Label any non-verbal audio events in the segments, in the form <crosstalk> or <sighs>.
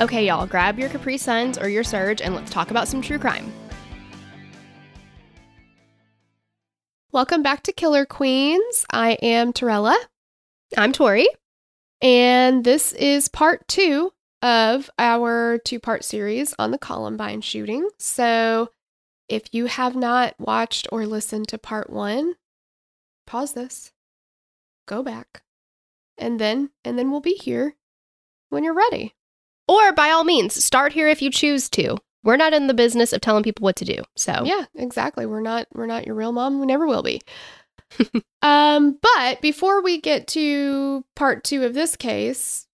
Okay, y'all, grab your Capri Suns or your Surge and let's talk about some true crime. Welcome back to Killer Queens. I am Torella, I'm Tori. and this is part two of our two part series on the Columbine shooting. So if you have not watched or listened to part one, pause this, go back, and then and then we'll be here when you're ready. Or by all means, start here if you choose to. We're not in the business of telling people what to do. So, Yeah, exactly. We're not we're not your real mom. We never will be. <laughs> um, but before we get to part two of this case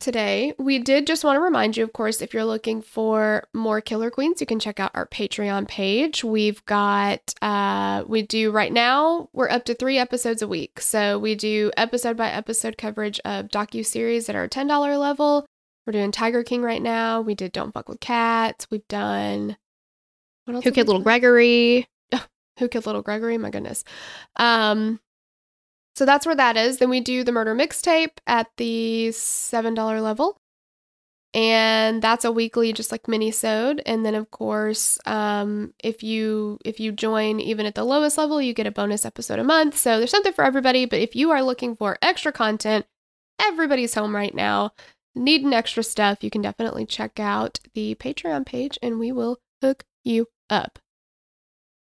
today, we did just want to remind you, of course, if you're looking for more Killer Queens, you can check out our Patreon page. We've got uh we do right now, we're up to three episodes a week. So we do episode by episode coverage of docu-series at our $10 level. We're doing Tiger King right now. We did Don't Fuck with Cats. We've done Who Killed Little done? Gregory? <laughs> Who Killed Little Gregory? My goodness. Um, so that's where that is. Then we do the murder mixtape at the seven dollar level, and that's a weekly, just like mini sode. And then of course, um, if you if you join even at the lowest level, you get a bonus episode a month. So there's something for everybody. But if you are looking for extra content, everybody's home right now. Needing extra stuff, you can definitely check out the Patreon page, and we will hook you up.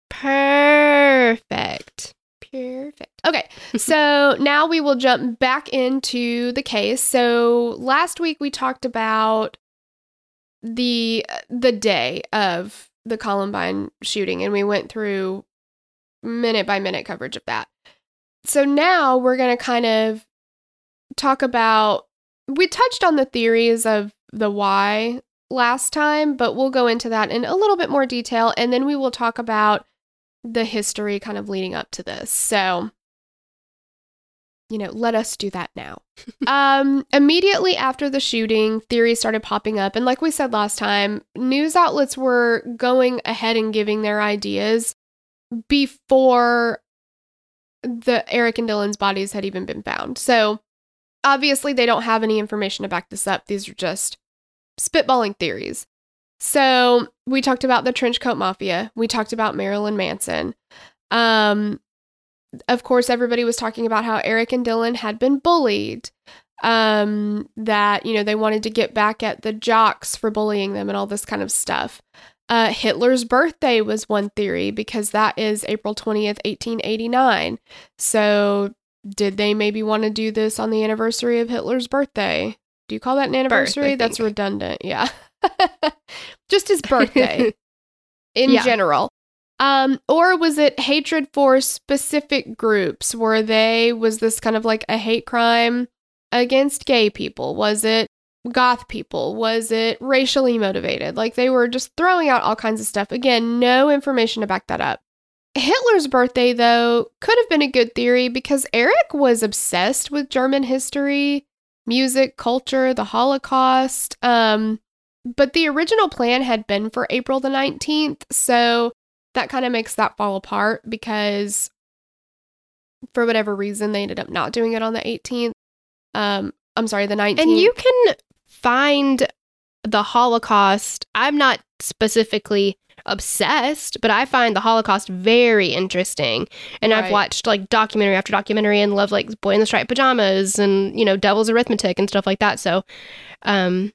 Perfect. Perfect. Okay, <laughs> so now we will jump back into the case. So last week we talked about the the day of the Columbine shooting, and we went through minute by minute coverage of that. So now we're going to kind of talk about. We touched on the theories of the why last time, but we'll go into that in a little bit more detail, and then we will talk about the history kind of leading up to this. So, you know, let us do that now. <laughs> um, immediately after the shooting, theories started popping up. And like we said last time, news outlets were going ahead and giving their ideas before the Eric and Dylan's bodies had even been found. So, obviously, they don't have any information to back this up. These are just spitballing theories. So we talked about the trench coat mafia. We talked about Marilyn Manson. Um, of course, everybody was talking about how Eric and Dylan had been bullied. Um, that you know they wanted to get back at the jocks for bullying them and all this kind of stuff. Uh, Hitler's birthday was one theory because that is April twentieth, eighteen eighty nine. So did they maybe want to do this on the anniversary of Hitler's birthday? Do you call that an anniversary? That's redundant. Yeah. <laughs> Just his birthday <laughs> in Yeah. general. Um, or was it hatred for specific groups? Were they, was this kind of like a hate crime against gay people? Was it goth people? Was it racially motivated? Like they were just throwing out all kinds of stuff. Again, no information to back that up. Hitler's birthday, though, could have been a good theory because Eric was obsessed with German history, music, culture, the Holocaust. Um, but the original plan had been for April the 19th. So that kind of makes that fall apart because for whatever reason, they ended up not doing it on the 18th. Um, I'm sorry, the 19th. And you can find the Holocaust. I'm not specifically obsessed, but I find the Holocaust very interesting. And I've watched like documentary after documentary and love like Boy in the Striped Pajamas and, you know, Devil's Arithmetic and stuff like that. So um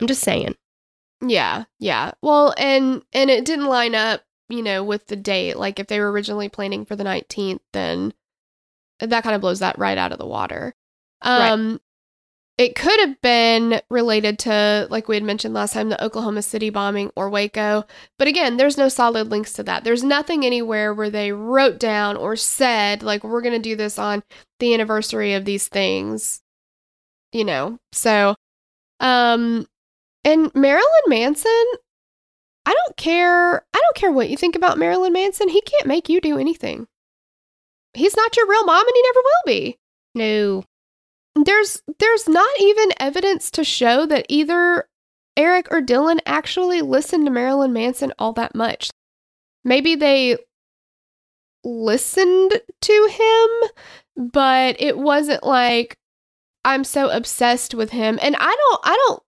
I'm just saying. Yeah, yeah. Well, and and it didn't line up, you know, with the date. Like if they were originally planning for the 19th, then that kind of blows that right out of the water. Right. It could have been related to like we had mentioned last time the Oklahoma City bombing or Waco, but again, there's no solid links to that. There's nothing anywhere where they wrote down or said like we're going to do this on the anniversary of these things. You know. So um and Marilyn Manson, I don't care. I don't care what you think about Marilyn Manson. He can't make you do anything. He's not your real mom and he never will be. No. There's there's not even evidence to show that either Eric or Dylan actually listened to Marilyn Manson all that much. Maybe they listened to him, but it wasn't like I'm so obsessed with him. And I don't I don't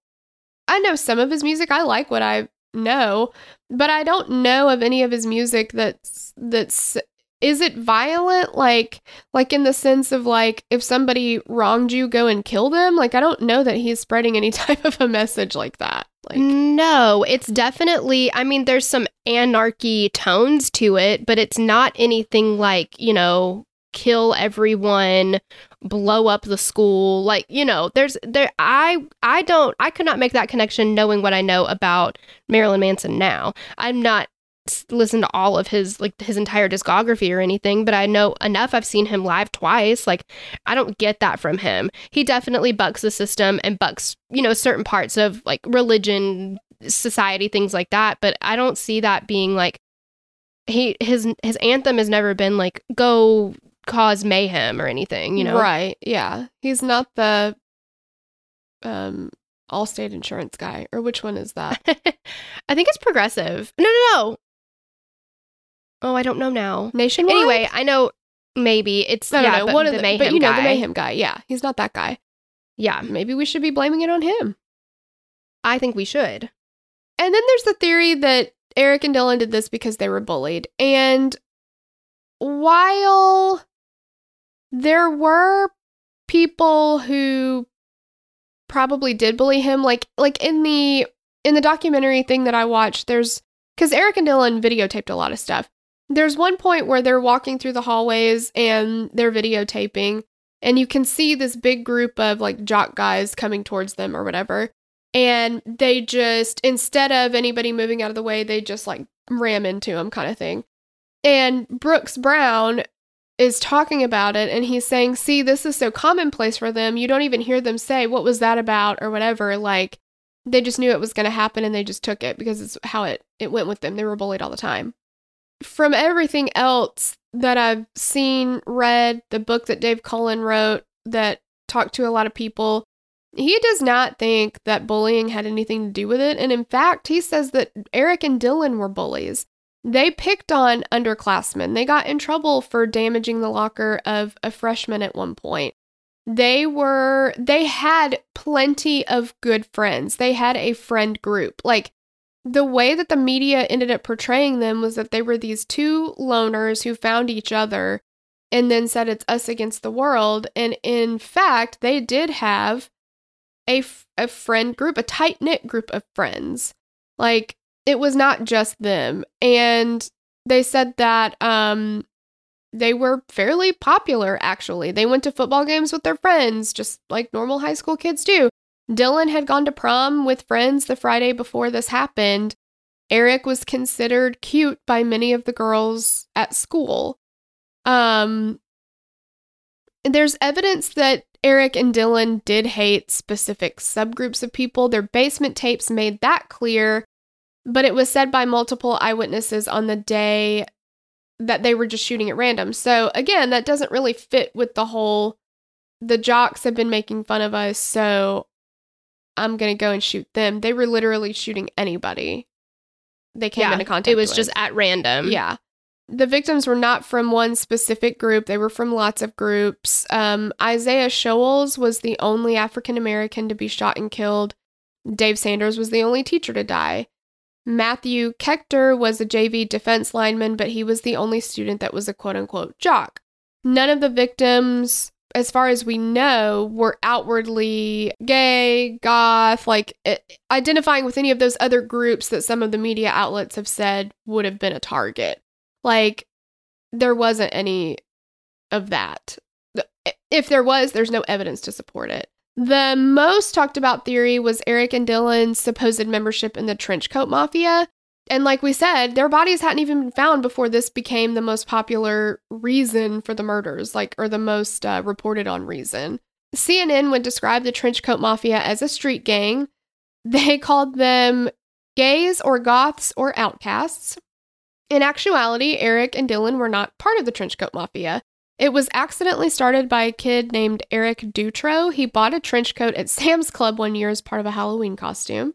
I know some of his music. I like what I know, but I don't know of any of his music that's that's is it violent like like in the sense of like if somebody wronged you go and kill them like i don't know that he's spreading any <laughs> type of a message like that like no, it's definitely, I mean, there's some anarchy tones to it, but it's not anything like, you know, kill everyone, blow up the school. Like, you know, there's there I I don't I could not make that connection knowing what I know about Marilyn Manson now. I'm not listened to all of his like his entire discography or anything, but I know enough. I've seen him live twice. Like I don't get that from him. He definitely bucks the system and bucks, you know, certain parts of like religion, society, things like that, but I don't see that being like he his his anthem has never been like go cause mayhem or anything, you know. right yeah he's not the um allstate insurance guy or which one is that <laughs> I think it's progressive. No, no, no. Oh, I don't know now. nationwide Anyway, I know maybe it's no, yeah, no, one of the the, mayhem but you know guy. the mayhem guy yeah he's not that guy Yeah, maybe we should be blaming it on him I think we should. And then there's the theory that Eric and Dylan did this because they were bullied. And while there were people who probably did bully him, like like in the in the documentary thing that I watched, there's because Eric and Dylan videotaped a lot of stuff. There's one point where they're walking through the hallways and they're videotaping, and you can see this big group of like jock guys coming towards them or whatever. And they just instead of anybody moving out of the way they just like ram into him kind of thing. And brooks brown is talking about it and he's saying see this is so commonplace for them. You don't even hear them say what was that about or whatever like they just knew it was going to happen and they just took it because it's how it it went with them. They were bullied all the time from everything else that i've seen read the book that dave cullen wrote that talked to a lot of people he does not think that bullying had anything to do with it. And in fact, he says that Eric and Dylan were bullies. They picked on underclassmen. They got in trouble for damaging the locker of a freshman at one point. They were, they had plenty of good friends. They had a friend group. Like the way that the media ended up portraying them was that they were these two loners who found each other and then said it's us against the world. And in fact, they did have a, f- a friend group, a tight knit group of friends. Like it was not just them. And they said that um they were fairly popular actually. They went to football games with their friends just like normal high school kids do. Dylan had gone to prom with friends the Friday before this happened. Eric was considered cute by many of the girls at school. Um there's evidence that Eric and Dylan did hate specific subgroups of people. Their basement tapes made that clear, but it was said by multiple eyewitnesses on the day that they were just shooting at random. So, again, that doesn't really fit with the whole the jocks have been making fun of us, so I'm going to go and shoot them. They were literally shooting anybody they came yeah, into contact it was with. just at random. Yeah. The victims were not from one specific group, they were from lots of groups. Um, Isaiah Shoels was the only African American to be shot and killed. Dave Sanders was the only teacher to die. Matthew Kechter was a JV defense lineman, but he was the only student that was a quote unquote jock. None of the victims, as far as we know, we were outwardly gay, goth, like it, identifying with any of those other groups that some of the media outlets have said would have been a target. Like, there wasn't any of that. Eh, if there was, there's no evidence to support it. The most talked about theory was Eric and Dylan's supposed membership in the Trenchcoat Mafia. And like we said, their bodies hadn't even been found before this became the most popular reason for the murders, like, or the most uh, reported on reason. CNN would describe the Trenchcoat Mafia as a street gang. <laughs> They called them gays or goths or outcasts. In actuality, Eric and Dylan were not part of the Trenchcoat Mafia. It was accidentally started by a kid named Eric Dutro. He bought a trench coat at Sam's Club one year as part of a Halloween costume.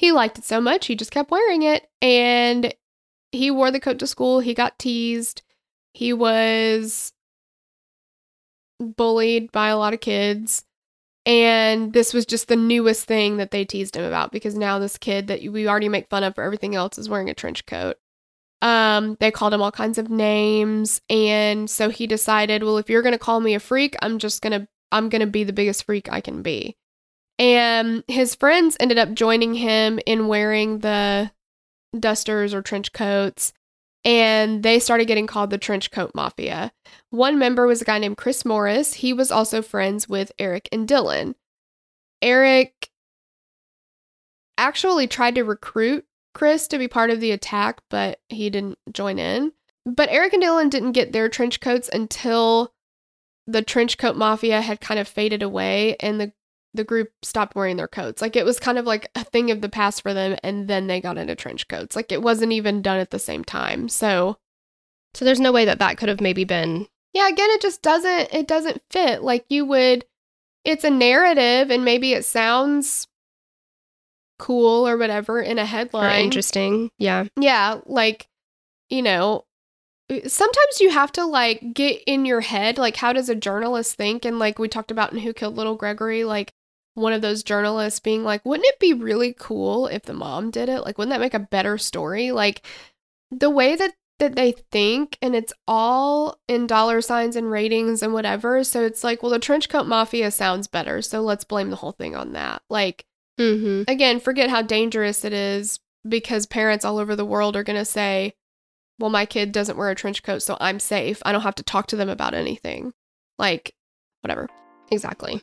He liked it so much, he just kept wearing it. And he wore the coat to school. He got teased. He was bullied by a lot of kids. And this was just the newest thing that they teased him about because now this kid that we already make fun of for everything else is wearing a trench coat. Um, they called him all kinds of names, and so he decided, well, if you're gonna call me a freak, I'm just gonna I'm gonna be the biggest freak I can be. And his friends ended up joining him in wearing the dusters or trench coats, and they started getting called the trench coat mafia. One member was a guy named Chris Morris. He was also friends with Eric and Dylan. Eric actually tried to recruit Chris to be part of the attack, but he didn't join in. But Eric and Dylan didn't get their trench coats until the trench coat mafia had kind of faded away and the the group stopped wearing their coats. Like it was kind of like a thing of the past for them and then they got into trench coats. Like it wasn't even done at the same time. So so there's no way that that could have maybe been Yeah, again it just doesn't it doesn't fit. Like you would it's a narrative and maybe it sounds cool or whatever in a headline. Or interesting. Yeah. Yeah, like you know, sometimes you have to like get in your head like how does a journalist think and like we talked about in Who Killed Little Gregory like one of those journalists being like wouldn't it be really cool if the mom did it? Like wouldn't that make a better story? Like the way that that they think and it's all in dollar signs and ratings and whatever. So it's like, well, the trench coat mafia sounds better. So let's blame the whole thing on that. Like, Mm-hmm. again, forget how dangerous it is because parents all over the world are going to say, well, my kid doesn't wear a trench coat, so I'm safe. I don't have to talk to them about anything. Like, whatever. Exactly.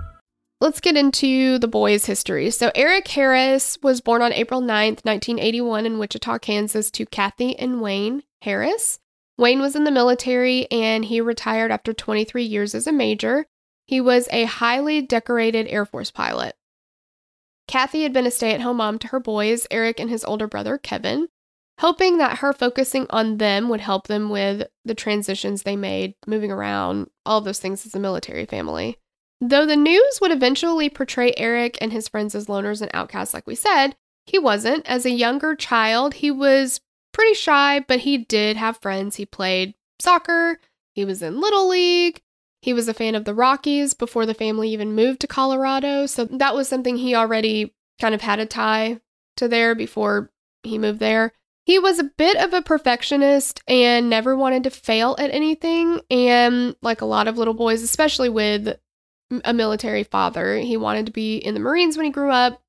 Let's get into the boys' history. So, Eric Harris was born on April 9th, 1981, in Wichita, Kansas, to Kathy and Wayne Harris. Wayne was in the military and he retired after 23 years as a major. He was a highly decorated Air Force pilot. Kathy had been a stay at home mom to her boys, Eric and his older brother, Kevin, hoping that her focusing on them would help them with the transitions they made, moving around, all those things as a military family. Though the news would eventually portray Eric and his friends as loners and outcasts, like we said, he wasn't. As a younger child, he was pretty shy, but he did have friends. He played soccer, he was in Little League, he was a fan of the Rockies before the family even moved to Colorado. So that was something he already kind of had a tie to there before he moved there. He was a bit of a perfectionist and never wanted to fail at anything. And like a lot of little boys, especially with a military father. He wanted to be in the Marines when he grew up.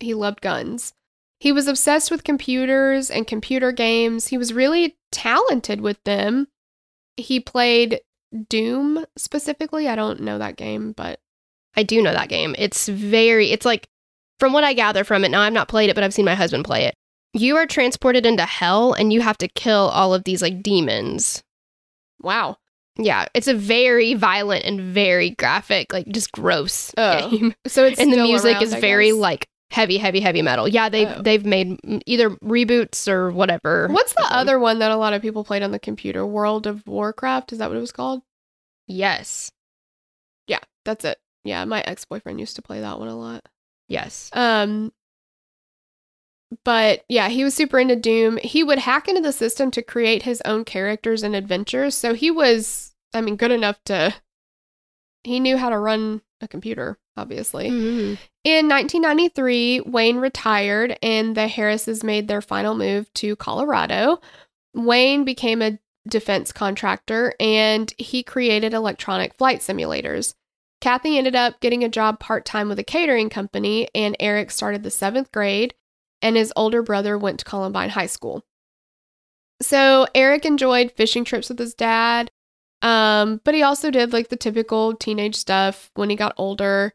He loved guns. He was obsessed with computers and computer games. He was really talented with them. He played Doom specifically. I don't know that game, but I do know that game. It's very, it's like, from what I gather from it, now I've not played it, but I've seen my husband play it. You are transported into hell and you have to kill all of these like demons. wow. Yeah, it's a very violent and very graphic, like just gross Oh, game. <laughs> So it's and the music around, is I very guess. like heavy, heavy, heavy metal. Yeah, they've Oh. they've made either reboots or whatever. What's the other one that a lot of people played on the computer? World of Warcraft? Is that what it was called? Yes, Yeah, that's it. Yeah, my ex boyfriend used to play that one a lot. yes. Um, but yeah, he was super into Doom. He would hack into the system to create his own characters and adventures. So he was, I mean, good enough to. He knew how to run a computer, obviously. Mhm. In 1993, Wayne retired and the Harrises made their final move to Colorado. Wayne became a defense contractor and he created electronic flight simulators. Kathy ended up getting a job part time with a catering company, and Eric started the seventh grade, and his older brother went to Columbine High School. So Eric enjoyed fishing trips with his dad, um, but he also did like the typical teenage stuff when he got older.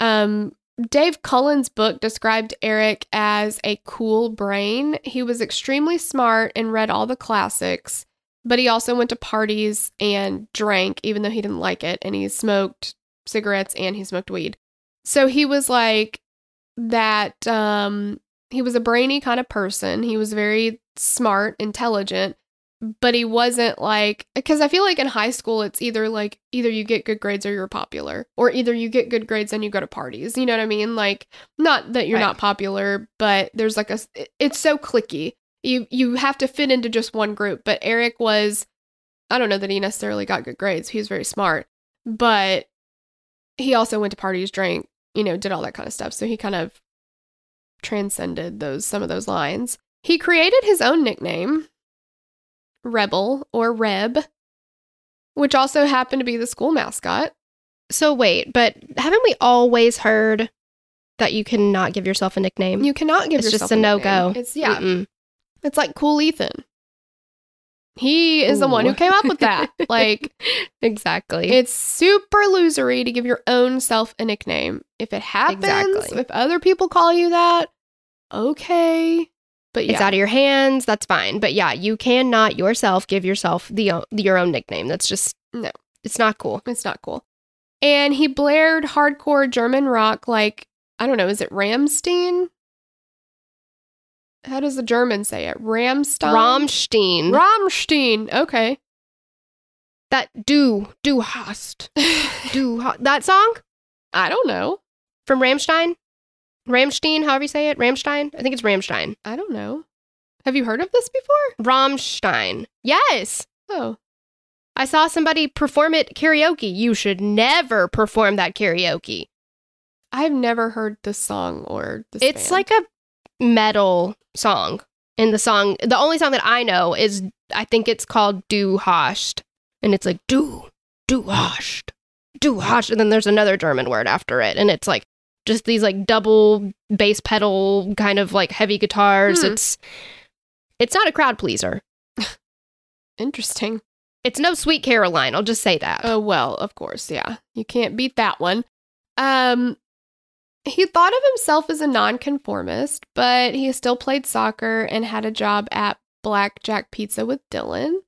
Um, Dave Cullen's book described Eric as a cool brain. He was extremely smart and read all the classics, but he also went to parties and drank, even though he didn't like it. And he smoked cigarettes and he smoked weed. So he was like that. Um, he was a brainy kind of person. He was very smart, intelligent, but he wasn't like because I feel like in high school it's either like either you get good grades or you're popular, or either you get good grades and you go to parties. You know what I mean? Like not that you're Right. not popular, but there's like a it's so clicky. You you have to fit into just one group. But Eric was I don't know that he necessarily got good grades. He was very smart, but he also went to parties, drank, you know, did all that kind of stuff. So he kind of transcended those some of those lines. He created his own nickname, Rebel or Reb, which also happened to be the school mascot. So wait, but haven't we always heard that you cannot give yourself a nickname? You cannot give it's yourself just a no go. It's yeah, it's like Cool Ethan. He is the one who came up with that. <laughs> like exactly. It's super losery to give your own self a nickname. If it happens, Exactly. if other people call you that, okay. But yeah, It's out of your hands. That's fine. But yeah, you cannot yourself give yourself the o- your own nickname. That's just No. It's not cool. it's not cool. And he blared hardcore German rock like, I don't know, is it Rammstein? How does the German say it? Rammstein? Ramstein. Rammstein. Okay. that du du hast <laughs> du ha- that song I don't know. from Rammstein. Rammstein, however you say it. Rammstein. I think it's Rammstein. I don't know. Have you heard of this before? Rammstein. Yes. Oh. I saw somebody perform it karaoke. You should never perform that karaoke. I've never heard this song or this It's band. like a metal song. And the song, the only song that I know is, I think it's called Du hast. And it's like, Du, Du hast, Du hast. And then there's another German word after it. And it's like just these like double bass pedal kind of like heavy guitars. Hmm. It's, it's not a crowd pleaser. <laughs> interesting. It's no Sweet Caroline. I'll just say that. Oh well, of course, yeah. You can't beat that one. Um he thought of himself as a nonconformist, but he still played soccer and had a job at Blackjack Pizza with Dylan.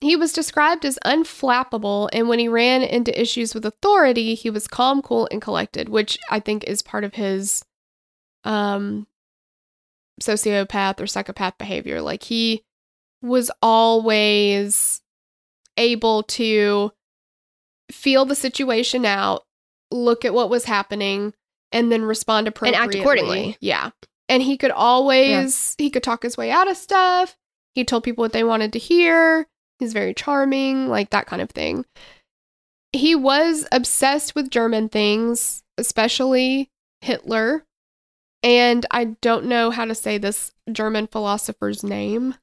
He was described as unflappable, and when he ran into issues with authority, he was calm, cool, and collected, which I think is part of his um sociopath or psychopath behavior. Like he was always able to feel the situation out, look at what was happening, and then respond appropriately. And act accordingly. Yeah. And he could always he could talk his way out of stuff. He told people what they wanted to hear. He's very charming, like that kind of thing. He was obsessed with German things, especially Hitler. And I don't know how to say this German philosopher's name.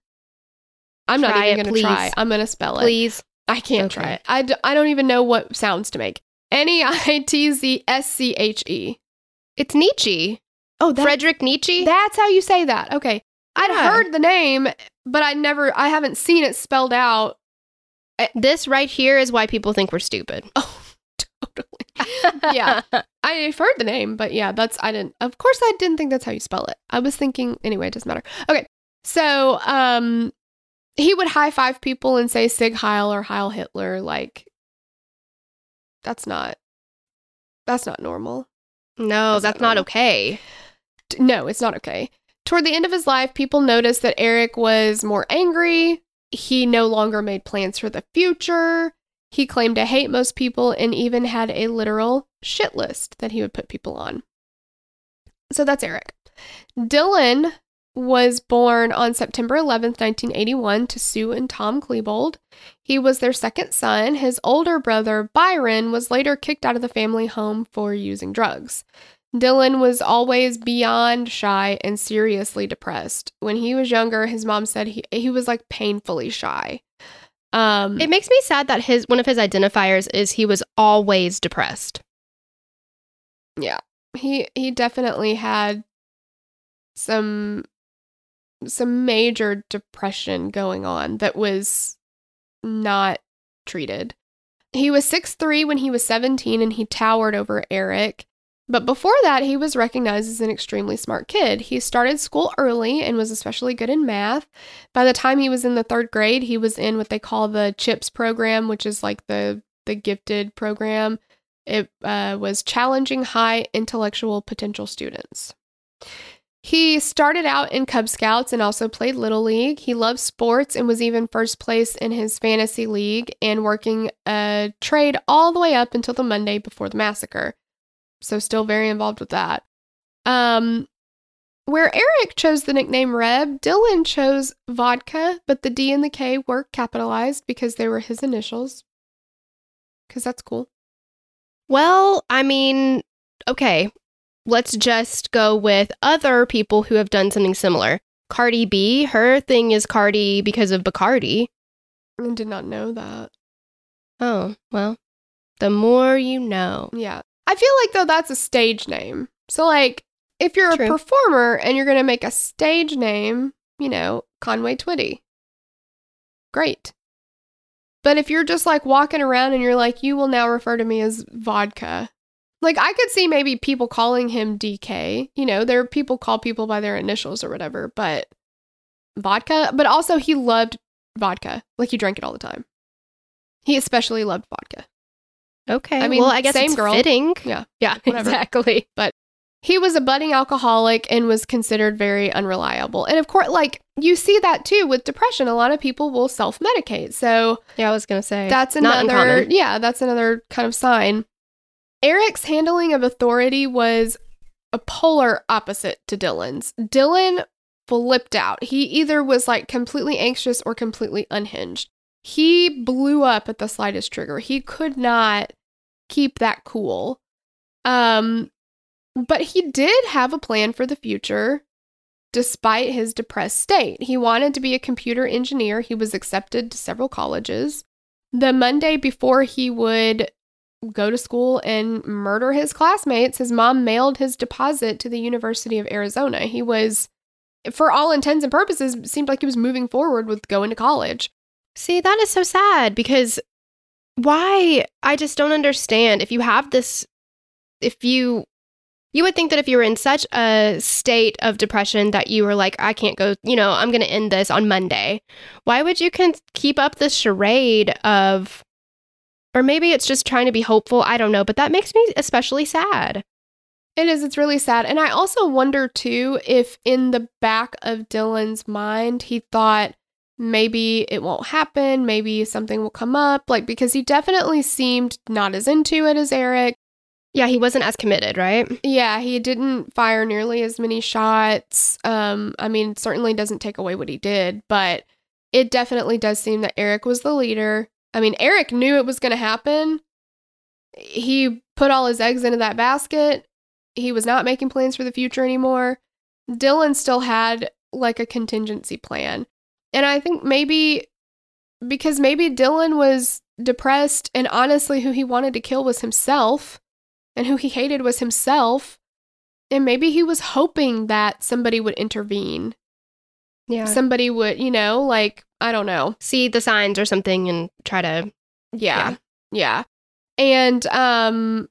I'm not even going to try. I'm going to spell it. Please. I can't Okay. try it. I, d- I don't even know what sounds to make. N E I T Z S C H E. It's Nietzsche. Oh, that, Frederick Nietzsche. that's how you say that. Okay. I'd heard the name, but I never, I haven't seen it spelled out. this right here is why people think we're stupid. <laughs> Oh, totally. <laughs> yeah. I've heard the name, but yeah, that's, I didn't, of course, I didn't think that's how you spell it. I was thinking, anyway, it doesn't matter. Okay. So, um, he would high five people and say Sieg Heil or Heil Hitler. Like, that's not, that's not normal. No, That's that's, not not okay. No, it's not okay. Toward the end of his life, people noticed that Eric was more angry. He no longer made plans for the future. He claimed to hate most people and even had a literal shit list that he would put people on. So that's Eric. Dylan was born on September 11th, 1981, to Sue and Tom Klebold. He was their second son. His older brother, Byron, was later kicked out of the family home for using drugs. Dylan was always beyond shy and seriously depressed. When he was younger, his mom said he, he was like painfully shy. Um, It makes me sad that his one of his identifiers is he was always depressed. yeah, he he definitely had some some major depression going on that was not treated. He was 6'3 when he was 17 and he towered over Eric. But before that, he was recognized as an extremely smart kid. He started school early and was especially good in math. By the time he was in the third grade, he was in what they call the CHIPS program, which is like the the gifted program. It uh, was challenging high intellectual potential students. He started out in Cub Scouts and also played Little League. He loved sports and was even first place in his fantasy league and working a trade all the way up until the Monday before the massacre. So, still very involved with that. Um, where Eric chose the nickname Reb, Dylan chose vodka, but the D and the K were capitalized because they were his initials. Because that's cool. Well, I mean, okay, let's just go with other people who have done something similar. Cardi B, her thing is Cardi because of Bacardi. I did not know that. Oh, well, the more you know. Yeah. I feel like though that's a stage name. So like if you're True. a performer and you're going to make a stage name, you know, Conway Twitty. Great. But if you're just like walking around and you're like you will now refer to me as vodka. Like I could see maybe people calling him DK. You know, there are people call people by their initials or whatever, but vodka, but also he loved vodka. Like he drank it all the time. He especially loved vodka. Okay. I mean, well, I guess same girl. fitting. Yeah. Yeah, <laughs> Whatever. exactly. But he was a budding alcoholic and was considered very unreliable. And of course, like you see that too with depression. A lot of people will self medicate. So Yeah, I was gonna say that's another, yeah, that's another kind of sign. Eric's handling of authority was a polar opposite to Dylan's. Dylan flipped out. He either was like completely anxious or completely unhinged. He blew up at the slightest trigger. He could not keep that cool. Um but he did have a plan for the future despite his depressed state. He wanted to be a computer engineer. He was accepted to several colleges. The Monday before he would go to school and murder his classmates, his mom mailed his deposit to the University of Arizona. He was, for all intents and purposes, seemed like he was moving forward with going to college. See, that is so sad because why? I just don't understand. If you have this, if you, you would think that if you were in such a state of depression that you were like, I can't go, you know, I'm going to end this on Monday. Why would you can keep up this charade of, or maybe it's just trying to be hopeful. I don't know, but that makes me especially sad. It is, it's really sad. And I also wonder too if in the back of Dylan's mind, he thought maybe it won't happen, maybe something will come up, like because he definitely seemed not as into it as Eric. Yeah, he wasn't as committed, right? Yeah, he didn't fire nearly as many shots. Um, I mean, it certainly doesn't take away what he did, but it definitely does seem that Eric was the leader. I mean, Eric knew it was going to happen. He put all his eggs into that basket. He was not making plans for the future anymore. Dylan still had like a contingency plan. And I think maybe because maybe Dylan was depressed and honestly who he wanted to kill was himself and who he hated was himself. and maybe he was hoping that somebody would intervene. Yeah. Somebody would, you know, like I don't know. See the signs or something and try to. Yeah. Yeah. And um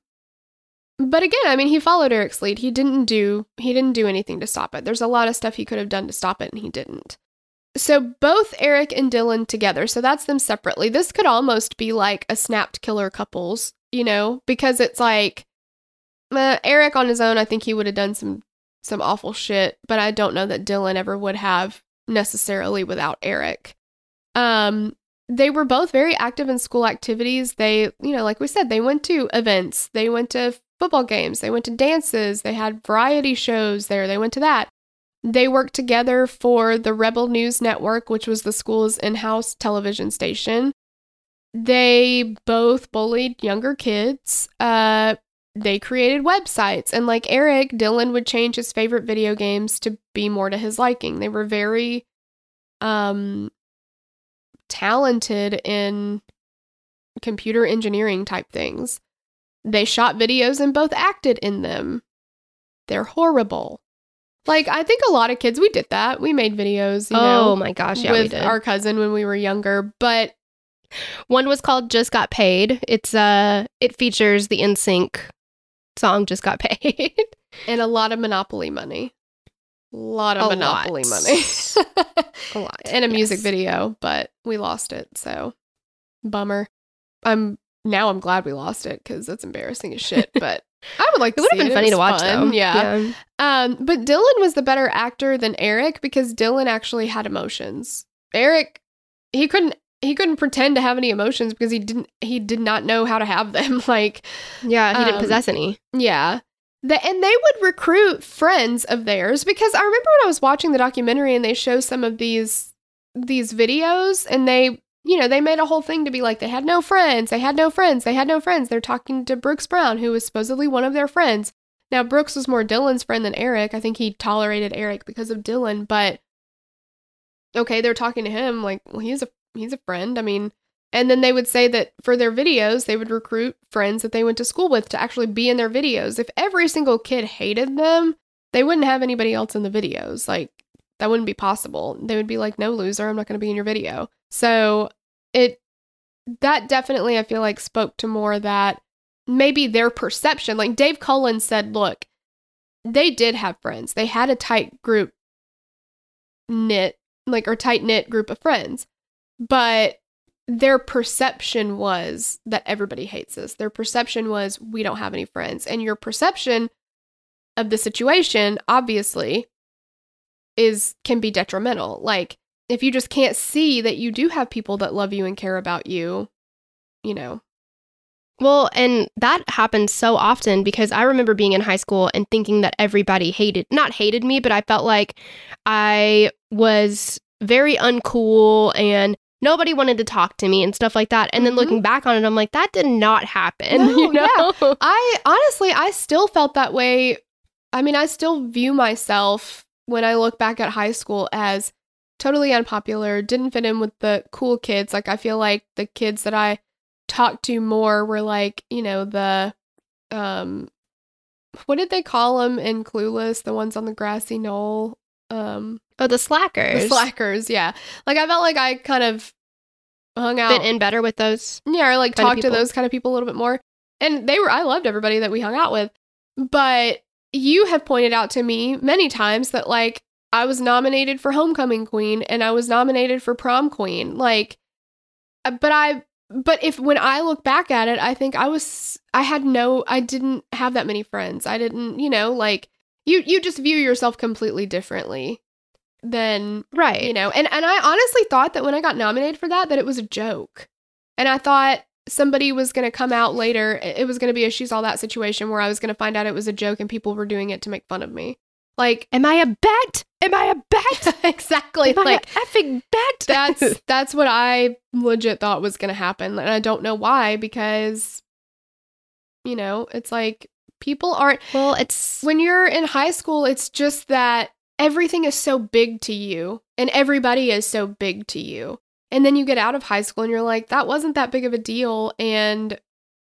but again, I mean, he followed Eric's lead. He didn't do he didn't do anything to stop it. There's a lot of stuff he could have done to stop it and he didn't. So both Eric and Dylan together. So that's them separately. This could almost be like a snapped killer couples, you know, because it's like uh, Eric on his own, I think he would have done some some awful shit, but I don't know that Dylan ever would have necessarily without Eric. Um they were both very active in school activities. They, you know, like we said, they went to events, they went to football games, they went to dances, they had variety shows there, they went to that. They worked together for the Rebel News Network, which was the school's in house television station. They both bullied younger kids. Uh, they created websites. And like Eric, Dylan would change his favorite video games to be more to his liking. They were very um, talented in computer engineering type things. They shot videos and both acted in them. They're horrible. Like I think a lot of kids we did that. We made videos, you know, oh my gosh, yeah, we with our cousin when we were younger, but One was called "Just Got Paid." It's uh, it features the NSYNC song "Just Got <laughs> Paid." and a lot of monopoly money. A lot of A monopoly lot. money. <laughs> a lot and a music video, but we lost it, so bummer. I'm now I'm glad we lost it because that's embarrassing as shit. But I would like It would have been It funny to watch, fun, though. Yeah. Um, but Dylan was the better actor than Eric because Dylan actually had emotions. Eric, he couldn't he couldn't pretend to have any emotions because he didn't he did not know how to have them. <laughs> like yeah. He didn't Um, possess any. yeah. The, and they would recruit friends of theirs because I remember when I was watching the documentary and they show some of these these videos and they you know they made a whole thing to be like they had no friends they had no friends they had no friends they're talking to Brooks Brown who was supposedly one of their friends now Brooks was more Dylan's friend than Eric I think he tolerated Eric because of Dylan but okay they're talking to him like well he's a he's a friend I mean and then they would say that for their videos, they would recruit friends that they went to school with to actually be in their videos. If every single kid hated them, they wouldn't have anybody else in the videos. Like, that wouldn't be possible. They would be like, no, loser, I'm not going to be in your video. So, it, that definitely, I feel like, spoke to more that maybe their perception. Like, Dave Cullen said, look, they did have friends, they had a tight group knit, like, or tight knit group of friends. But their perception was that everybody hates us. Their perception was we don't have any friends. And your perception of the situation obviously is can be detrimental. Like if you just can't see that you do have people that love you and care about you, you know. Well, and that happens so often because I remember being in high school and thinking that everybody hated, not hated me, but I felt like I was very uncool and nobody wanted to talk to me and stuff like that. And then Mhm. looking back on it, I'm like, that did not happen. <laughs> No, you know? I honestly I still felt that way. I mean, I still view myself when I look back at high school as totally unpopular, didn't fit in with the cool kids. Like I feel like the kids that I talked to more were like, you know, the um what did they call them in Clueless, the ones on the grassy knoll? Um Oh, the slackers. the slackers, yeah. Like I felt like I kind of hung out Fit in better with those. yeah, or like talked to those kind of people a little bit more. And they were, I loved everybody that we hung out with. But you have pointed out to me many times that like I was nominated for homecoming queen and I was nominated for prom queen. Like, uh, but I, but if when I look back at it, I think I was, I had no, I didn't have that many friends. I didn't, you know, like you, you just view yourself completely differently than Right. you know and and i honestly thought that when i got nominated for that that it was a joke and i thought somebody was going to come out later it was going to be a she's all that situation where i was going to find out it was a joke and people were doing it to make fun of me like Am I a bet? Am I a bet? <laughs> exactly Am I like a effing bet? that's <laughs> that's what i legit thought was going to happen and i don't know why because you know it's like people aren't well, it's when you're in high school, it's just that everything is so big to you and everybody is so big to you. And then you get out of high school and you're like, that wasn't that big of a deal. And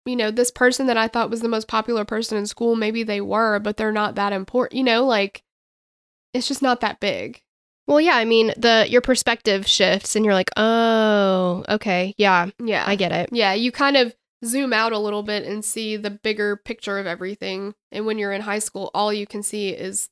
you know, this person that I thought was the most popular person in school, maybe they were, but they're not that important. You know, like it's just not that big. Well, yeah, I mean, the your perspective shifts and you're like, "Oh, okay. Yeah, Yeah. I get it." Yeah, you kind of zoom out a little bit and see the bigger picture of everything. And when you're in high school, all you can see is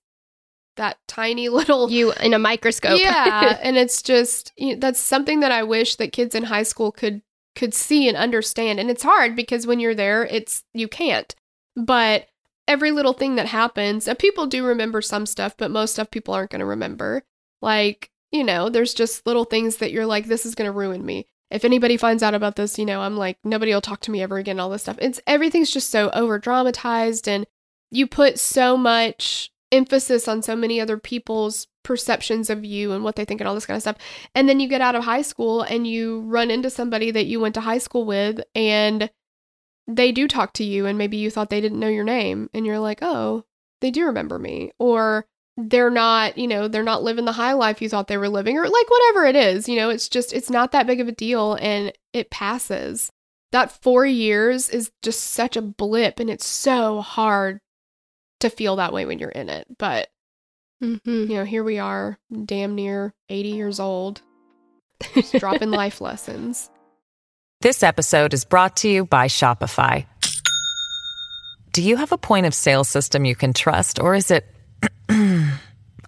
that tiny <laughs> little You in a microscope. Yeah, <laughs> and it's just you know, that's something that I wish that kids in high school could could see and understand. And it's hard because when you're there, it's you can't. But every little thing that happens, people do remember some stuff, but most stuff people aren't going to remember. Like, you know, there's just little things that you're like this is going to ruin me. If anybody finds out about this, you know, I'm like nobody will talk to me ever again all this stuff. It's everything's just so over dramatized and you put so much emphasis on so many other people's perceptions of you and what they think and all this kind of stuff. And then you get out of high school and you run into somebody that you went to high school with and they do talk to you and maybe you thought they didn't know your name and you're like, "Oh, they do remember me." Or they're not, you know, they're not living the high life you thought they were living or like whatever it is, you know, it's just it's not that big of a deal and it passes. That 4 years is just such a blip and it's so hard to feel that way when you're in it. But Mhm. you know, here we are, damn near 80 years old, <laughs> just dropping life lessons. This episode is brought to you by Shopify. Do you have a point of sale system you can trust, or is it <clears throat>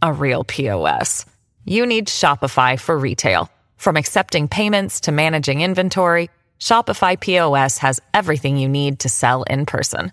a real POS? You need Shopify for retail. From accepting payments to managing inventory, Shopify POS has everything you need to sell in person.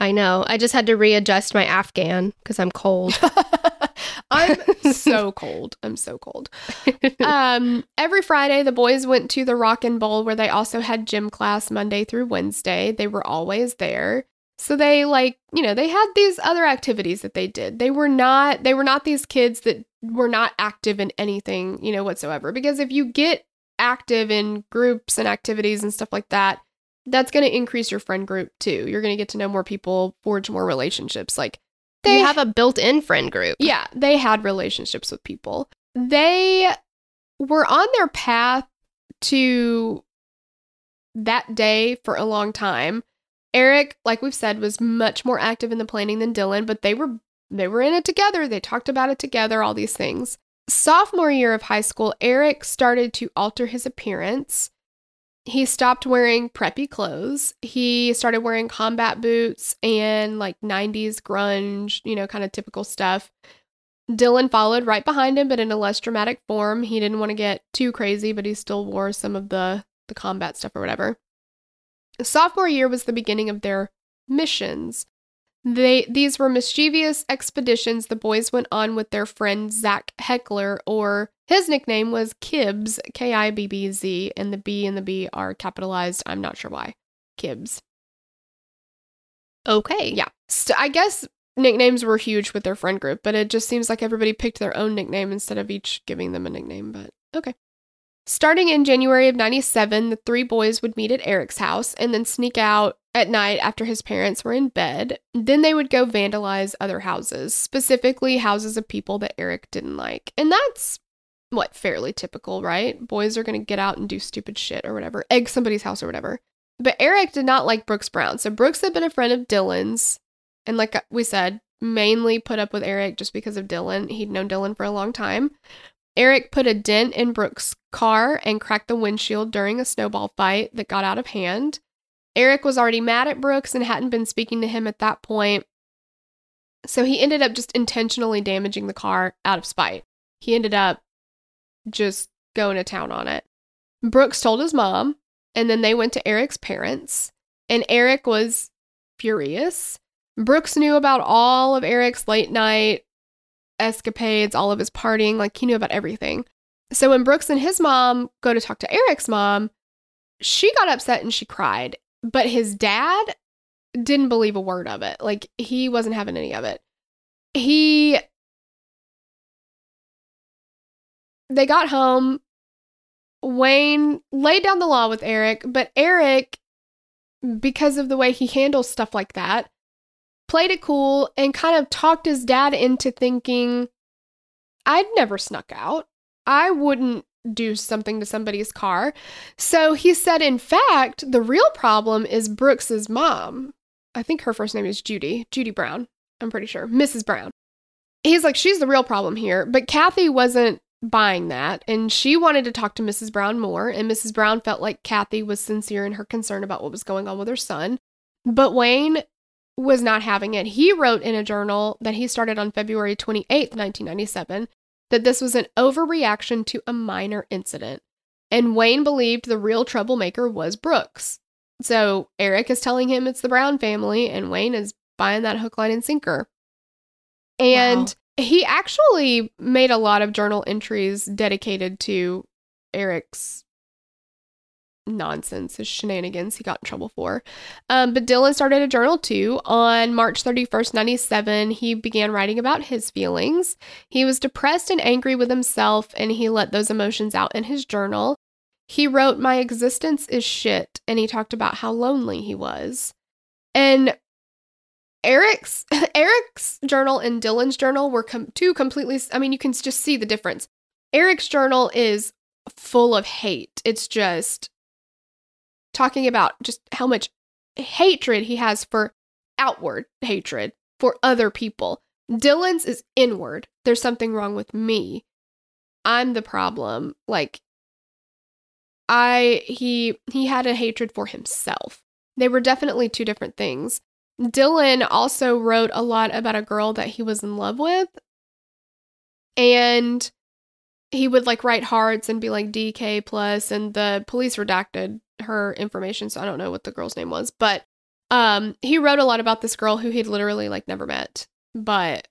I know. I just had to readjust my Afghan because I'm cold. <laughs> I'm so cold. I'm so cold. <laughs> Um, every Friday, the boys went to the Rock and Bowl where they also had gym class Monday through Wednesday. They were always there. So they like, you know, they had these other activities that they did. They were not they were not these kids that were not active in anything, you know, whatsoever. Because if you get active in groups and activities and stuff like that, that's going to increase your friend group too. You're going to get to know more people, forge more relationships. Like they have a built-in friend group. yeah, they had relationships with people. They were on their path to that day for a long time. Eric, like we've said, was much more active in the planning than Dylan, but they were they were in it together. They talked about it together, all these things. Sophomore year of high school, Eric started to alter his appearance. He stopped wearing preppy clothes. He started wearing combat boots and like 90s grunge, you know, kind of typical stuff. Dylan followed right behind him, but in a less dramatic form. He didn't want to get too crazy, but he still wore some of the the combat stuff or whatever. Sophomore year was the beginning of their missions. They these were mischievous expeditions the boys went on with their friend Zach Heckler, or his nickname was Kibbs, K I B B Z, and the B and the B are capitalized. I'm not sure why. Kibbs. Okay. Yeah. St- I guess nicknames were huge with their friend group, but it just seems like everybody picked their own nickname instead of each giving them a nickname, but okay. Starting in January of 97, the three boys would meet at Eric's house and then sneak out at night after his parents were in bed. Then they would go vandalize other houses, specifically houses of people that Eric didn't like. And that's what fairly typical, right? Boys are going to get out and do stupid shit or whatever, egg somebody's house or whatever. But Eric did not like Brooks Brown. So Brooks had been a friend of Dylan's. And like we said, mainly put up with Eric just because of Dylan. He'd known Dylan for a long time. Eric put a dent in Brooks' car and cracked the windshield during a snowball fight that got out of hand. Eric was already mad at Brooks and hadn't been speaking to him at that point. So he ended up just intentionally damaging the car out of spite. He ended up just going to town on it. Brooks told his mom, and then they went to Eric's parents, and Eric was furious. Brooks knew about all of Eric's late night escapades, all of his partying, like he knew about everything. So when Brooks and his mom go to talk to Eric's mom, she got upset and she cried. But his dad didn't believe a word of it. Like he wasn't having any of it. He they got home. Wayne laid down the law with Eric, but Eric, because of the way he handles stuff like that, played it cool and kind of talked his dad into thinking, I'd never snuck out. I wouldn't do something to somebody's car. So he said, in fact, the real problem is Brooks's mom. I think her first name is Judy, Judy Brown. I'm pretty sure, Mrs. Brown. He's like, she's the real problem here. But Kathy wasn't buying that. And she wanted to talk to Mrs. Brown more. And Mrs. Brown felt like Kathy was sincere in her concern about what was going on with her son. But Wayne was not having it. He wrote in a journal that he started on February 28, 1997, that this was an overreaction to a minor incident. And Wayne believed the real troublemaker was Brooks. So Eric is telling him it's the Brown family, and Wayne is buying that hook, line, and sinker. And wow. He actually made a lot of journal entries dedicated to Eric's nonsense, his shenanigans he got in trouble for. Um, but Dylan started a journal too. On March 31st, 97, he began writing about his feelings. He was depressed and angry with himself, and he let those emotions out in his journal. He wrote, My existence is shit, and he talked about how lonely he was. And Eric's <laughs> Eric's journal and Dylan's journal were com- two completely I mean you can just see the difference. Eric's journal is full of hate. It's just talking about just how much hatred he has for outward hatred for other people. Dylan's is inward. There's something wrong with me. I'm the problem. Like I he he had a hatred for himself. They were definitely two different things. Dylan also wrote a lot about a girl that he was in love with. And he would like write hearts and be like DK plus and the police redacted her information, so I don't know what the girl's name was, but um he wrote a lot about this girl who he'd literally like never met, but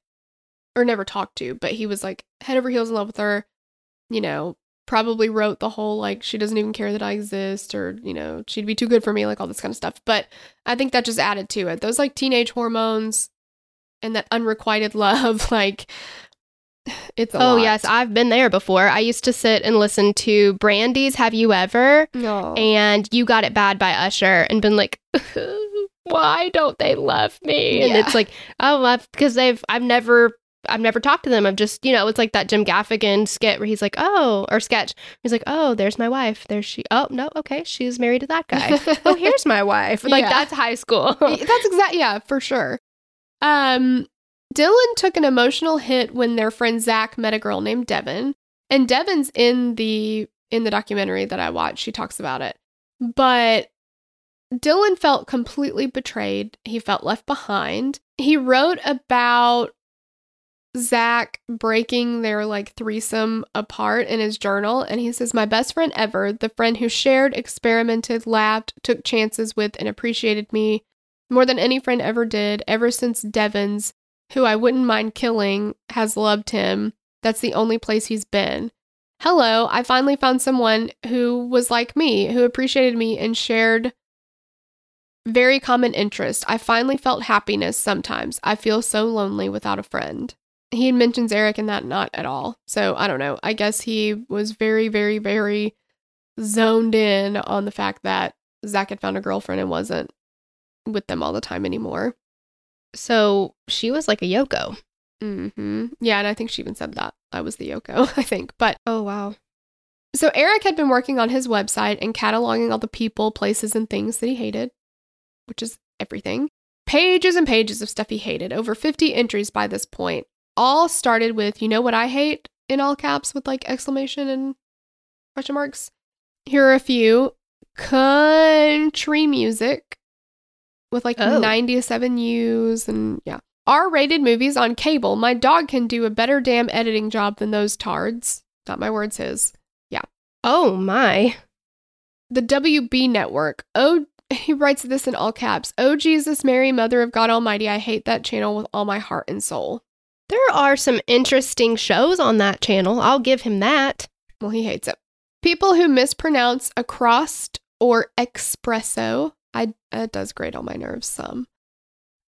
or never talked to, but he was like head over heels in love with her, you know, probably wrote the whole like she doesn't even care that I exist or, you know, she'd be too good for me, like all this kind of stuff. But I think that just added to it. Those like teenage hormones and that unrequited <laughs> love, like <sighs> it's oh lot. yes i've been there before i used to sit and listen to brandy's have you ever no. and you got it bad by usher and been like <laughs> why don't they love me and it's like oh love because they've i've never I've never talked to them. I've just, you know, it's like that Jim Gaffigan skit where he's like, oh, or sketch. He's like, oh, there's my wife. There's she. Oh, no, okay. She's married to that guy. <laughs> oh, here's my wife. Like, yeah. that's high school. <laughs> that's exactly, yeah, for sure. Um, Dylan took an emotional hit when their friend Zach met a girl named Devin. And Devin's in the in the documentary that I watched. She talks about it. But Dylan felt completely betrayed. He felt left behind. He wrote about Zach breaking their like threesome apart in his journal. And he says, My best friend ever, the friend who shared, experimented, laughed, took chances with, and appreciated me more than any friend ever did, ever since Devin's who I wouldn't mind killing, has loved him. That's the only place he's been. Hello, I finally found someone who was like me, who appreciated me and shared very common interest. I finally felt happiness sometimes. I feel so lonely without a friend. He mentions Eric in that not at all. So I don't know. I guess he was very, very, very zoned in on the fact that Zach had found a girlfriend and wasn't with them all the time anymore. So she was like a Yoko. Mm-hmm. Yeah, and I think she even said that I was the Yoko, <laughs> I think. But oh wow. So Eric had been working on his website and cataloging all the people, places, and things that he hated, which is everything. pages and pages of stuff he hated, over 50 entries by this point. All started with, you know what I hate in all caps with like exclamation and question marks? Here are a few country music with like Oh. 97 U's and yeah. R rated movies on cable. My dog can do a better damn editing job than those tards. Not my words, his. Yeah. Oh my. The WB network. Oh, <laughs> he writes this in all caps. Oh, Jesus, Mary, Mother of God Almighty, I hate that channel with all my heart and soul. There are some interesting shows on that channel. I'll give him that. Well, he hates it. People who mispronounce acrost or espresso. I it does grate on my nerves some.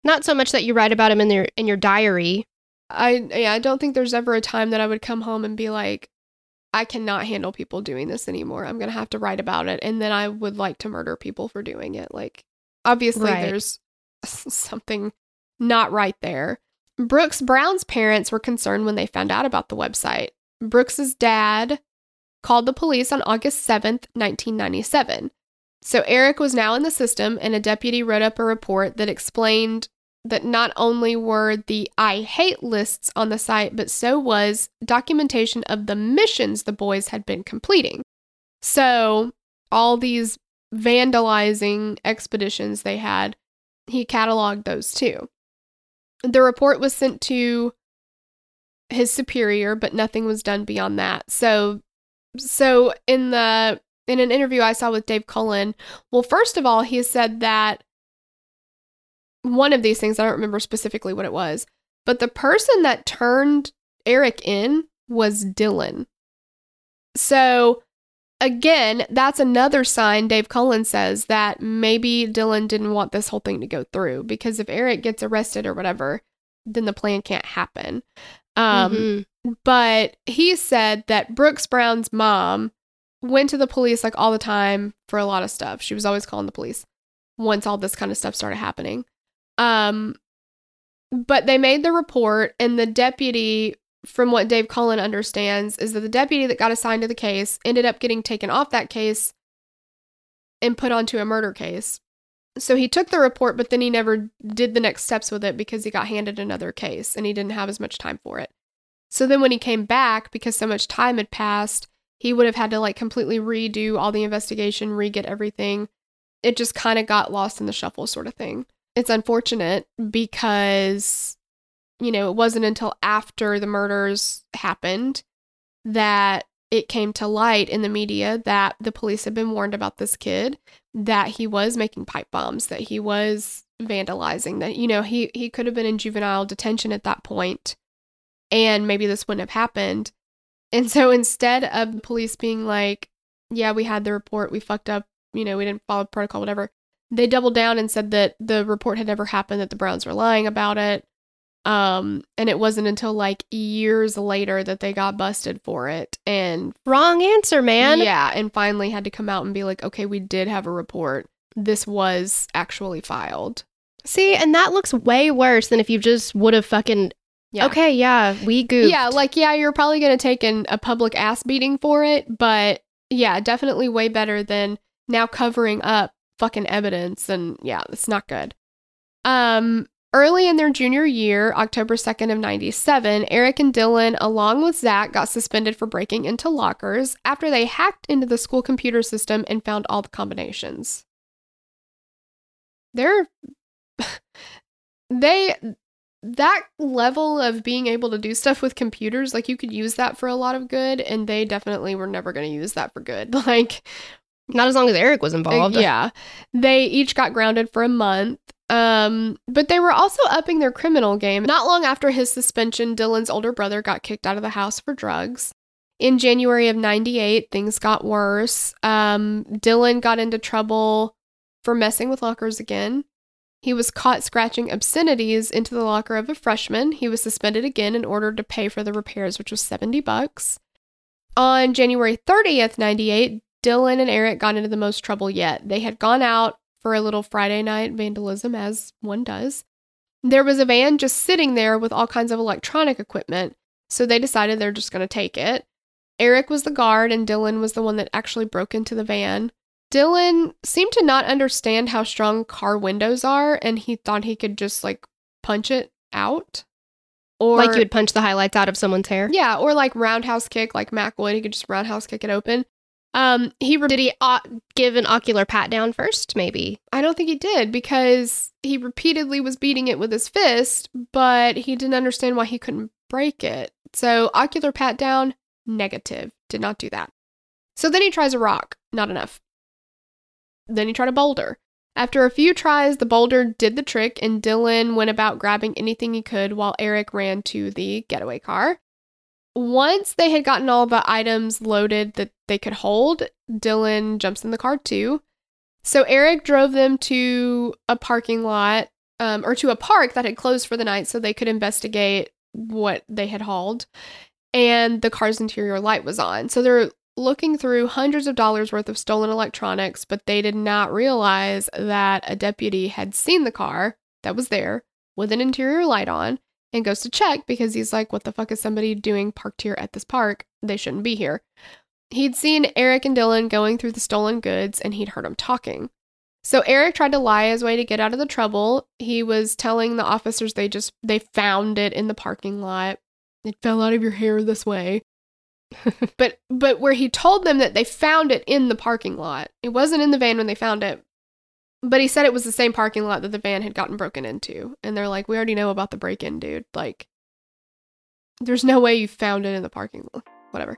Not so much that you write about him in your in your diary. I yeah, I don't think there's ever a time that I would come home and be like, I cannot handle people doing this anymore. I'm gonna have to write about it, and then I would like to murder people for doing it. Like, obviously, Right. there's <laughs> something not right there. Brooks Brown's parents were concerned when they found out about the website. Brooks's dad called the police on August 7th, 1997. So Eric was now in the system, and a deputy wrote up a report that explained that not only were the I hate lists on the site, but so was documentation of the missions the boys had been completing. So, all these vandalizing expeditions they had, he cataloged those too. The report was sent to his superior, but nothing was done beyond that. So, so in the in an interview I saw with Dave Cullen, well, first of all, he said that one of these things, I don't remember specifically what it was, but the person that turned Eric in was Dylan. So, again, that's another sign Dave Cullen says that maybe Dylan didn't want this whole thing to go through because if Eric gets arrested or whatever, then the plan can't happen. Um, Mhm. but he said that Brooks Brown's mom went to the police like all the time for a lot of stuff. She was always calling the police once all this kind of stuff started happening. Um, but they made the report, and the deputy, from what Dave Cullen understands, is that the deputy that got assigned to the case ended up getting taken off that case and put onto a murder case. So he took the report, but then he never did the next steps with it because he got handed another case and he didn't have as much time for it. So then when he came back, because so much time had passed, he would have had to like completely redo all the investigation, re get everything. It just kind of got lost in the shuffle, sort of thing. It's unfortunate because, you know, it wasn't until after the murders happened that it came to light in the media that the police had been warned about this kid, that he was making pipe bombs, that he was vandalizing, that, you know, he, he could have been in juvenile detention at that point and maybe this wouldn't have happened. And so instead of the police being like, yeah, we had the report, we fucked up, you know, we didn't follow protocol, whatever, they doubled down and said that the report had never happened, that the Browns were lying about it. Um, and it wasn't until like years later that they got busted for it. And Wrong answer, man. yeah, and finally had to come out and be like, okay, we did have a report. This was actually filed. See, and that looks way worse than if you just would have fucking. Yeah. Okay, yeah, we goofed. Yeah, like yeah, you're probably gonna take an, a public ass beating for it, but yeah, definitely way better than now covering up fucking evidence and yeah, it's not good. Um early in their junior year, October 2nd of 97, Eric and Dylan along with Zach got suspended for breaking into lockers after they hacked into the school computer system and found all the combinations. They're <laughs> they that level of being able to do stuff with computers, like you could use that for a lot of good, and they definitely were never going to use that for good. <laughs> Like, Not as long as Eric was involved. yeah, they each got grounded for a month. Um, but they were also upping their criminal game. Not long after his suspension, Dylan's older brother got kicked out of the house for drugs. In January of 98, things got worse. Um, Dylan got into trouble for messing with lockers again. He was caught scratching obscenities into the locker of a freshman. He was suspended again and ordered to pay for the repairs, which was 70 bucks. On January 30th, 98, Dylan and Eric got into the most trouble yet. They had gone out for a little Friday night vandalism, as one does. There was a van just sitting there with all kinds of electronic equipment, so they decided they're just going to take it. Eric was the guard, and Dylan was the one that actually broke into the van. Dylan seemed to not understand how strong car windows are, and he thought he could just like punch it out. Or like you would punch the highlights out of someone's hair. yeah, or like roundhouse kick, like Mac would. He could just roundhouse kick it open. Um, he Did he uh, give an ocular pat down first? Maybe. I don't think he did because he repeatedly was beating it with his fist, but he didn't understand why he couldn't break it. So, ocular pat down, negative. Did not do that. So then he tries a rock, not enough. Then he tried a boulder. After a few tries, the boulder did the trick, and Dylan went about grabbing anything he could while Eric ran to the getaway car. Once they had gotten all the items loaded that they could hold, Dylan jumps in the car too. So Eric drove them to a parking lot um, or to a park that had closed for the night so they could investigate what they had hauled. And the car's interior light was on. So they're looking through hundreds of dollars worth of stolen electronics, but they did not realize that a deputy had seen the car that was there with an interior light on and goes to check because he's like, What the fuck is somebody doing parked here at this park? They shouldn't be here. He'd seen Eric and Dylan going through the stolen goods and he'd heard them talking. So Eric tried to lie his way to get out of the trouble. He was telling the officers they just they found it in the parking lot. It fell out of your hair this way. <laughs> but but where he told them that they found it in the parking lot. It wasn't in the van when they found it. But he said it was the same parking lot that the van had gotten broken into. And they're like, "We already know about the break-in, dude. Like there's no way you found it in the parking lot. Whatever."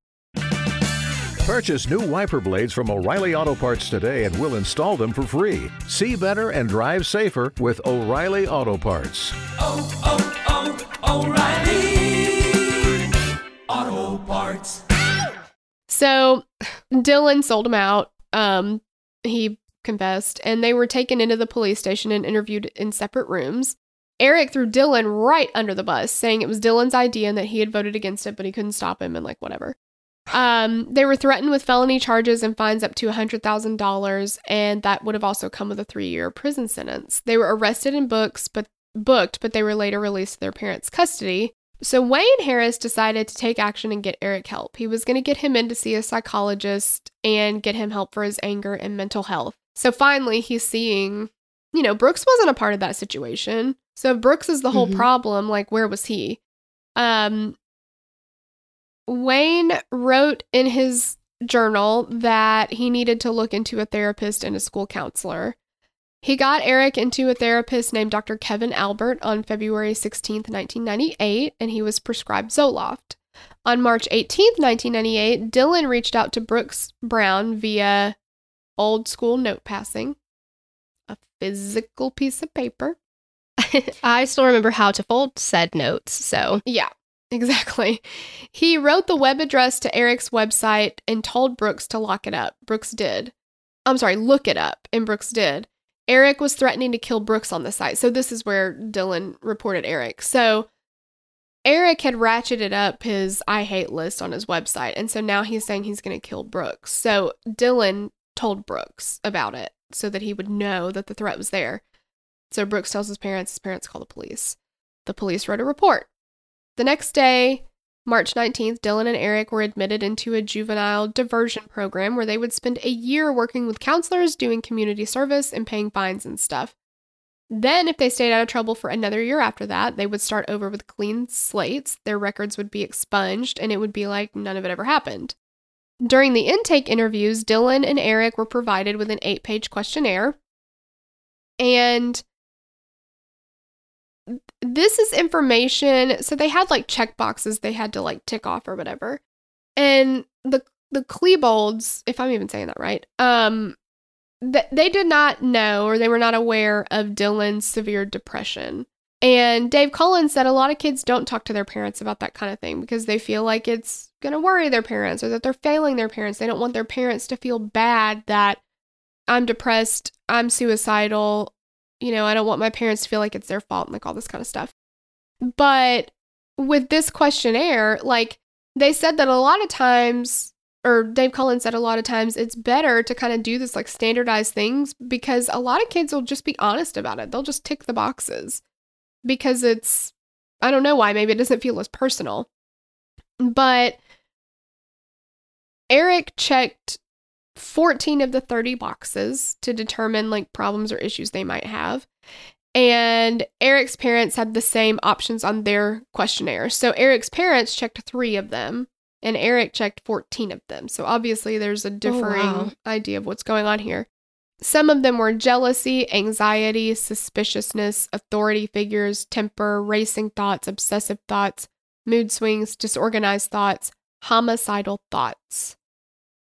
Purchase new wiper blades from O'Reilly Auto Parts today and we'll install them for free. See better and drive safer with O'Reilly Auto Parts. oh, oh, O'Reilly Auto Parts. So Dylan sold him out. Um, he confessed, and they were taken into the police station and interviewed in separate rooms. Eric threw Dylan right under the bus, saying it was Dylan's idea and that he had voted against it, but he couldn't stop him and like whatever. Um, they were threatened with felony charges and fines up to $100,000, and that would have also come with a three year prison sentence. They were arrested and books, but booked, but they were later released to their parents' custody. So Wayne Harris decided to take action and get Eric help. He was going to get him in to see a psychologist and get him help for his anger and mental health. So finally, he's seeing, you know, Brooks wasn't a part of that situation. So if Brooks is the whole Mhm. problem, like where was he? Um Wayne wrote in his journal that he needed to look into a therapist and a school counselor. He got Eric into a therapist named Dr. Kevin Albert on February 16th, 1998, and he was prescribed Zoloft. On March 18th, 1998, Dylan reached out to Brooks Brown via old school note passing, a physical piece of paper. <laughs> I still remember how to fold said notes. So Yeah, exactly. He wrote the web address to Eric's website and told Brooks to lock it up. Brooks did. I'm sorry, look it up, and Brooks did. Eric was threatening to kill Brooks on the site. So this is where Dylan reported Eric. So Eric had ratcheted up his I hate list on his website. And so now he's saying he's going to kill Brooks. So Dylan told Brooks about it so that he would know that the threat was there. So Brooks tells his parents, his parents call the police. The police wrote a report. The next day, March 19th, Dylan and Eric were admitted into a juvenile diversion program where they would spend a year working with counselors, doing community service, and paying fines and stuff. Then, if they stayed out of trouble for another year after that, they would start over with clean slates. Their records would be expunged, and it would be like none of it ever happened. During the intake interviews, Dylan and Eric were provided with an eight page questionnaire. And this is information. So they had like check boxes they had to like tick off or whatever. And the the Klebold's, if I'm even saying that right, um, th- they did not know or they were not aware of Dylan's severe depression. And Dave Cullen said a lot of kids don't talk to their parents about that kind of thing because they feel like it's going to worry their parents or that they're failing their parents. They don't want their parents to feel bad that I'm depressed, I'm suicidal, you know, I don't want my parents to feel like it's their fault and like all this kind of stuff. But with this questionnaire, like they said that a lot of times, or Dave Cullen said a lot of times, it's better to kind of do this like standardized things because a lot of kids will just be honest about it. They'll just tick the boxes because it's, I don't know why, maybe it doesn't feel as personal. But Eric checked 14 of the 30 boxes to determine like problems or issues they might have. And Eric's parents had the same options on their questionnaire. So Eric's parents checked three of them, and Eric checked 14 of them. So obviously there's a oh, differing wow. idea of what's going on here. Some of them were jealousy, anxiety, suspiciousness, authority figures, temper, racing thoughts, obsessive thoughts, mood swings, disorganized thoughts, homicidal thoughts.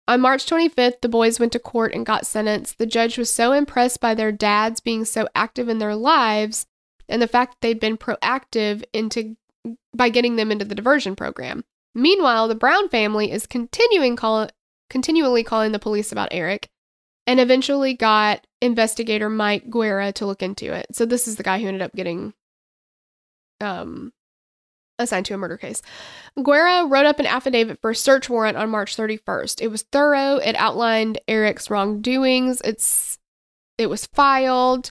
On March 25th, the boys went to court and got sentenced. The judge was so impressed by their dads being so active in their lives and the fact that they'd been proactive into by getting them into the diversion program. Meanwhile, the Brown family is continuing call, continually calling the police about Eric and eventually got investigator Mike Guerra to look into it. So this is the guy who ended up getting um assigned to a murder case. Guerra wrote up an affidavit for a search warrant on March 31st. It was thorough. It outlined Eric's wrongdoings. It's it was filed.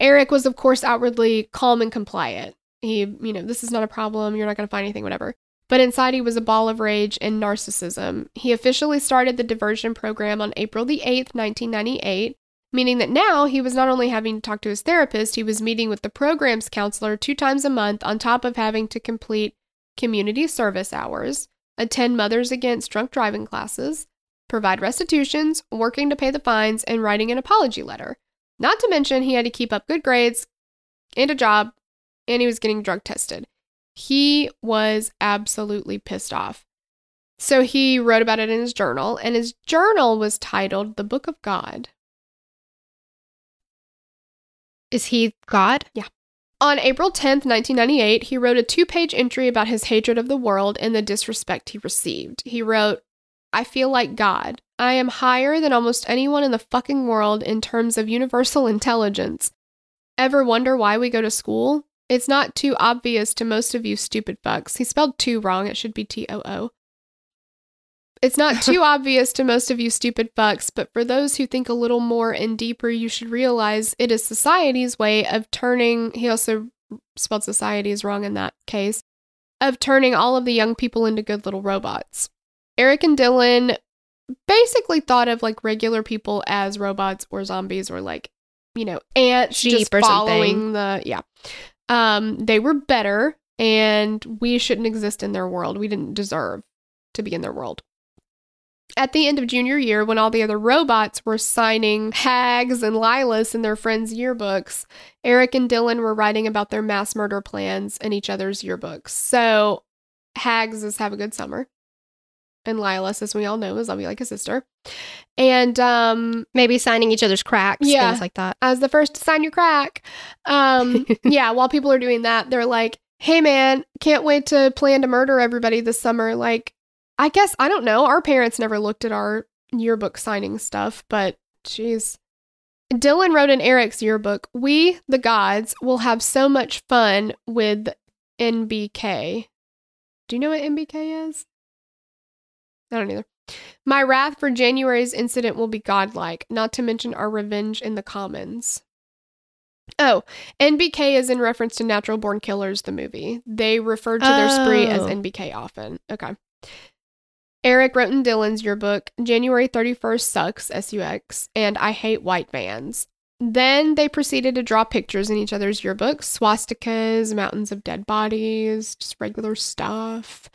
Eric was of course outwardly calm and compliant. He, you know, this is not a problem. You're not going to find anything whatever. But inside he was a ball of rage and narcissism. He officially started the diversion program on April the 8th, 1998 meaning that now he was not only having to talk to his therapist, he was meeting with the program's counselor two times a month, on top of having to complete community service hours, attend Mothers Against Drunk Driving classes, provide restitutions, working to pay the fines, and writing an apology letter. Not to mention, he had to keep up good grades and a job, and he was getting drug tested. He was absolutely pissed off. So he wrote about it in his journal, and his journal was titled The Book of God. Is he God? Yeah. On April 10th, 1998, he wrote a two page entry about his hatred of the world and the disrespect he received. He wrote, I feel like God. I am higher than almost anyone in the fucking world in terms of universal <laughs> intelligence. Ever wonder why we go to school? It's not too obvious to most of you stupid fucks. He spelled two wrong. It should be T O O. It's not too <laughs> obvious to most of you stupid fucks, but for those who think a little more and deeper, you should realize it is society's way of turning, he also spelled societies wrong in that case, of turning all of the young people into good little robots. Eric and Dylan basically thought of like regular people as robots or zombies or like, you know, ants Sheep just or following the, yeah. Um, they were better and we shouldn't exist in their world. We didn't deserve to be in their world. At the end of junior year, when all the other robots were signing Hags and Lilas in their friends' yearbooks, Eric and Dylan were writing about their mass murder plans in each other's yearbooks. So, Hags is have a good summer. And Lilas, as we all know, is I'll be like a sister. And um, Maybe signing each other's cracks, Yeah. things like that. as the first to sign your crack. Um, <laughs> yeah, while people are doing that, they're like, hey man, can't wait to plan to murder everybody this summer. Like, I guess, I don't know. Our parents never looked at our yearbook signing stuff, but geez. Dylan wrote in Eric's yearbook, We, the gods, will have so much fun with NBK. Do you know what NBK is? I don't either. My wrath for January's incident will be godlike, not to mention our revenge in the commons. Oh, NBK is in reference to Natural Born Killers, the movie. They referred to their spree as Oh. NBK often. Okay. Eric wrote in Dylan's yearbook, January 31st sucks, S U X, and I hate white vans. Then they proceeded to draw pictures in each other's yearbooks swastikas, mountains of dead bodies, just regular stuff.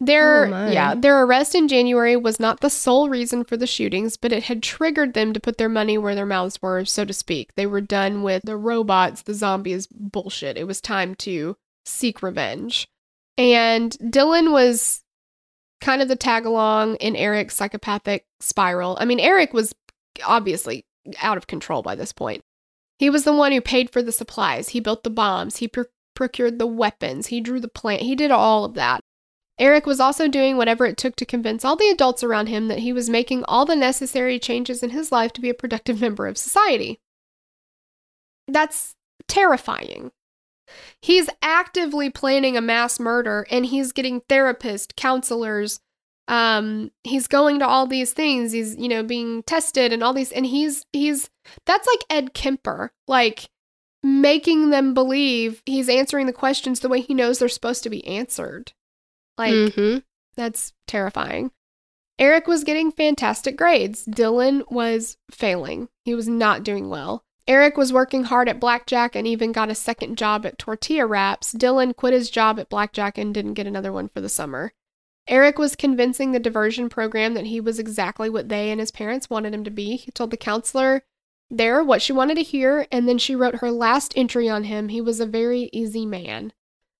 Their Oh, yeah, their arrest in January was not the sole reason for the shootings, but it had triggered them to put their money where their mouths were, so to speak. They were done with the robots, the zombies bullshit. It was time to seek revenge. And Dylan was kind of the tag along in Eric's psychopathic spiral. I mean, Eric was obviously out of control by this point. He was the one who paid for the supplies. He built the bombs. He pr- procured the weapons. He drew the plan. He did all of that. Eric was also doing whatever it took to convince all the adults around him that he was making all the necessary changes in his life to be a productive <laughs> member of society. That's terrifying. He's actively planning a mass murder and he's getting therapists, counselors, um he's going to all these things. He's, you know, being tested and all these and he's he's that's like Ed Kemper, like making them believe he's answering the questions the way he knows they're supposed to be answered. Like Mhm. that's terrifying. Eric was getting fantastic grades. Dylan was failing. He was not doing well. Eric was working hard at Blackjack and even got a second job at Tortilla Wraps. Dylan quit his job at Blackjack and didn't get another one for the summer. Eric was convincing the diversion program that he was exactly what they and his parents wanted him to be. He told the counselor there what she wanted to hear, and then she wrote her last entry on him. He was a very easy man.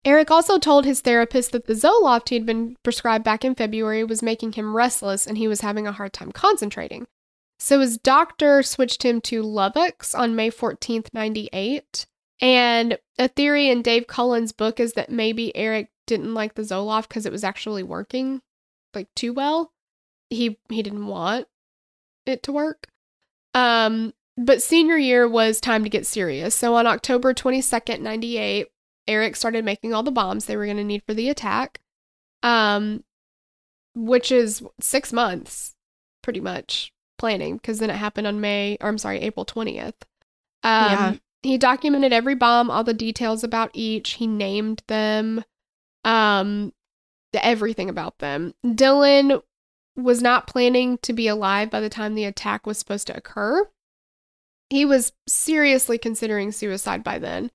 Eric also told his therapist that the Zoloft he had been prescribed back in February was making him restless and he was having a hard time concentrating. So his doctor switched him to Luvox on May 14th, 98. And a theory in Dave Cullen's book is that maybe Eric didn't like the Zoloft because it was actually working like too well. He he didn't want it to work. Um, but senior year was time to get serious. So on October 22nd, 98, Eric started making all the bombs they were going to need for the attack. Um, which is six months, pretty much planning, because then it happened on May, or I'm sorry, April 20th. Um, Yeah. He documented every bomb, all the details about each. He named them, um, everything about them. Dylan was not planning to be alive by the time the attack was supposed to occur. He was seriously considering suicide by then.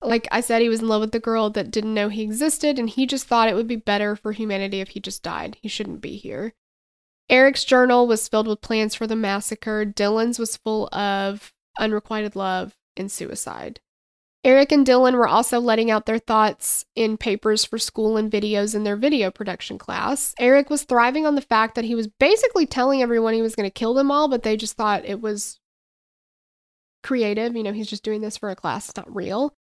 Like I said, he was in love with the girl that didn't know he existed, and he just thought it would be better for humanity if he just died. He shouldn't be here. Eric's journal was filled with plans for the massacre. Dylan's was full of unrequited love and suicide. Eric and Dylan were also letting out their thoughts in papers for school and videos in their video production class. Eric was thriving on the fact that he was basically telling everyone he was going to kill them all, but they just thought it was creative. You know, he's just doing this for a class, it's not real.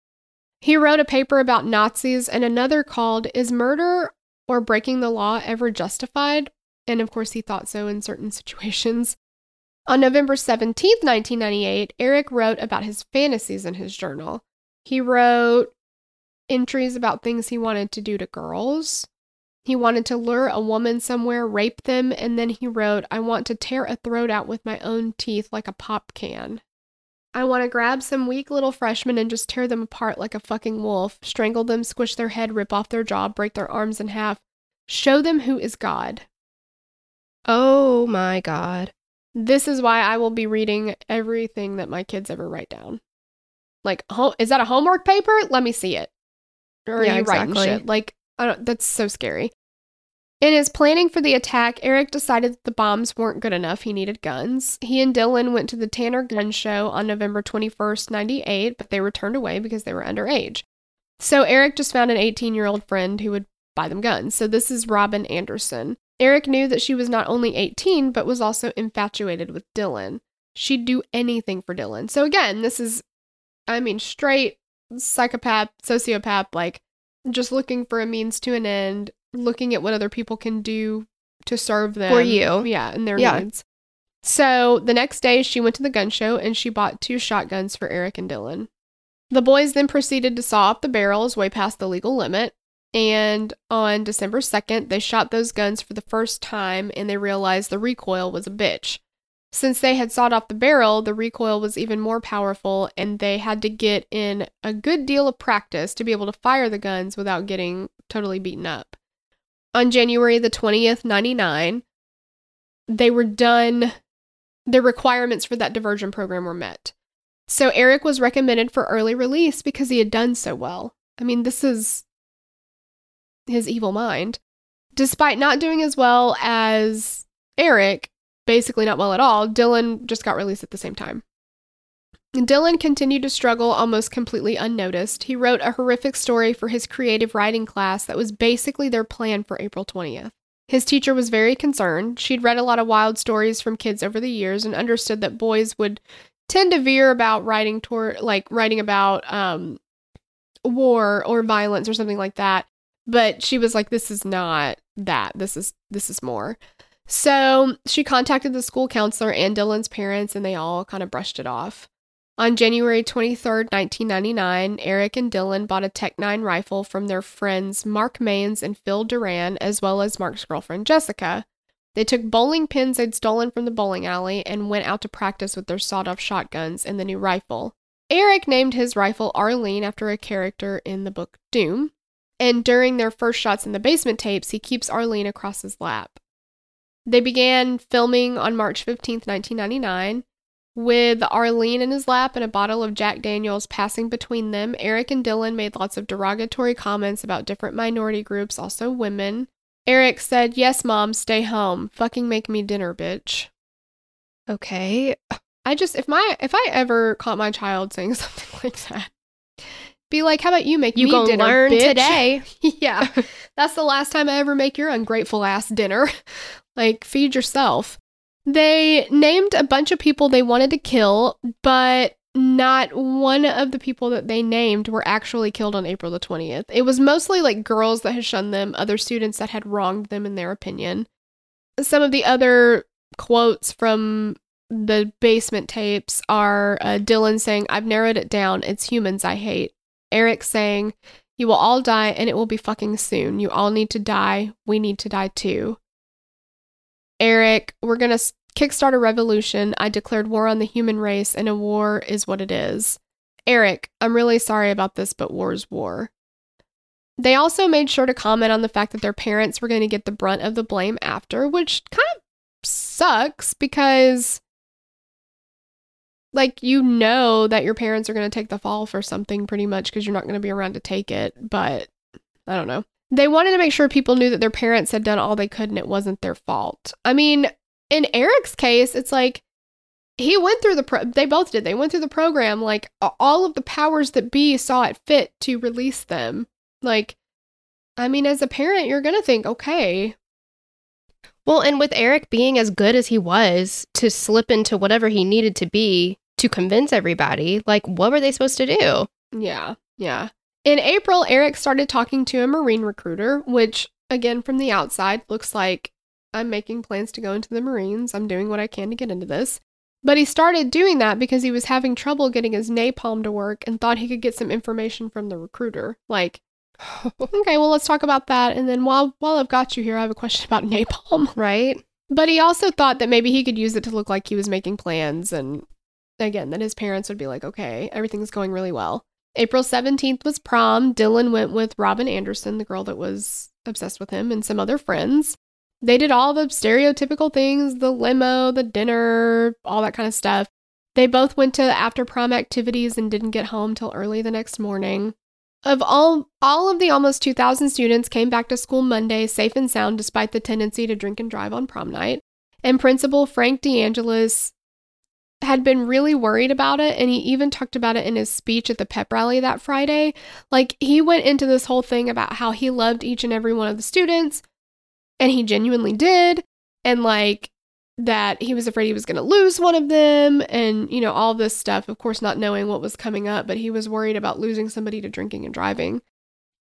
He wrote a paper about Nazis and another called Is Murder or Breaking the Law Ever Justified? And of course, he thought so in certain <laughs> situations. On November 17th, 1998, Eric wrote about his fantasies in his journal. He wrote entries about things he wanted to do to girls. He wanted to lure a woman somewhere, rape them, and then he wrote, I want to tear a throat out with my own teeth like a pop can. I want to grab some weak little freshmen and just tear them apart like a fucking wolf, strangle them, squish their head, rip off their jaw, break their arms in half, show them who is God. Oh my god. This is why I will be reading everything that my kids ever write down. Like, is that a homework paper? Let me see it. Or are Yeah, you writing shit? Like, I don't. That's so scary. In his planning for the attack, Eric decided that the bombs weren't good enough. He needed guns. He and Dylan went to the Tanner Gun Show on November 21st, 98, but they were turned away because they were underage. So Eric just found an 18 year old friend who would buy them guns. So this is Robyn Anderson. Eric knew that she was not only 18, but was also infatuated with Dylan. She'd do anything for Dylan. So again, this is, I mean, straight psychopath, sociopath, like just looking for a means to an end, looking at what other people can do to serve them. For you. Yeah, and their Yeah. needs. So the next day, she went to the gun show and she bought two shotguns for Eric and Dylan. The boys then proceeded to saw off the barrels way past the legal limit. And on December 2nd, they shot those guns for the first time and they realized the recoil was a bitch. Since they had sawed off the barrel, the recoil was even more powerful, and they had to get in a good deal of practice to be able to fire the guns without getting totally beaten up. On January the 20th, 99, they were done, their requirements for that diversion program were met. So Eric was recommended for early release because he had done so well. I mean, this is his evil mind. Despite not doing as well as Eric, basically not well at all, Dylan just got released at the same time. Dylan continued to struggle almost completely unnoticed. He wrote a horrific story for his creative writing class that was basically their plan for April 20th. His teacher was very concerned. She'd read a lot of wild stories from kids over the years and understood that boys would tend to veer about writing toward like writing about um war or violence or something like that. But she was like this is not that. This is this is more. So, she contacted the school counselor and Dylan's parents and they all kind of brushed it off. On January 23rd, 1999, Eric and Dylan bought a TEC-9 rifle from their friends Mark Manes and Phil Duran, as well as Mark's girlfriend Jessica. They took bowling pins they'd stolen from the bowling alley and went out to practice with their sawed off shotguns and the new rifle. Eric named his rifle Arlene after a character in the book Doom, and during their first shots in the basement tapes, he keeps Arlene across his lap. They began filming on March 15th, 1999. With Arlene in his lap and a bottle of Jack Daniels passing between them, Eric and Dylan made lots of derogatory comments about different minority groups, also women. Eric said, Yes, mom, stay home. Fucking make me dinner, bitch. Okay. I just, if my, if I ever caught my child saying <laughs> something like that, be like, how about you make You me dinner, learn bitch?" today. <laughs> yeah. That's the last time I ever make your ungrateful ass dinner. <laughs> like, feed yourself. They named a bunch of people they wanted to kill, but not one of the people that they named were actually killed on April the 20th. It was mostly like girls that had shunned them, other students that had wronged them in their opinion. Some of the other quotes from the basement tapes are uh, Dylan saying, I've narrowed it down. It's humans I hate. Eric saying, You will all die and it will be fucking soon. You all need to die. We need to die too. Eric, we're going to kickstart a revolution. I declared war on the human race, and a war is what it is. Eric, I'm really sorry about this, but war's war. They also made sure to comment on the fact that their parents were going to get the brunt of the blame after, which kind of sucks because, like, you know that your parents are going to take the fall for something pretty much because you're not going to be around to take it. But I don't know. They wanted to make sure people knew that their parents had done all they could and it wasn't their fault. I mean, in Eric's case, it's like he went through the pro- they both did. They went through the program like all of the powers that be saw it fit to release them. Like I mean, as a parent, you're going to think, okay, Well, and with Eric being as good as he was to slip into whatever he needed to be to convince everybody, like, what were they supposed to do? Yeah, yeah. In April, Eric started talking to a Marine recruiter, which, again, from the outside, looks like I'm making plans to go into the Marines. I'm doing what I can to get into this. But he started doing that because he was having trouble getting his napalm to work and thought he could get some information from the recruiter. Like, <laughs> okay, well, let's talk about that. And then while while I've got you here, I have a question about <laughs> napalm. Right? But he also thought that maybe he could use it to look like he was making plans and again, that his parents would be like, okay, everything's going really well. April 17th was prom. Dylan went with Robyn Anderson, the girl that was obsessed with him, and some other friends. They did all the stereotypical things the limo, the dinner, all that kind of stuff. They both went to after prom activities and didn't get home till early the next morning. Of all all of the almost 2000 students came back to school Monday safe and sound despite the tendency to drink and drive on prom night. And principal Frank DeAngelis had been really worried about it and he even talked about it in his speech at the pep rally that Friday. Like he went into this whole thing about how he loved each and every one of the students and he genuinely did and like that he was afraid he was going to lose one of them and you know all this stuff of course not knowing what was coming up but he was worried about losing somebody to drinking and driving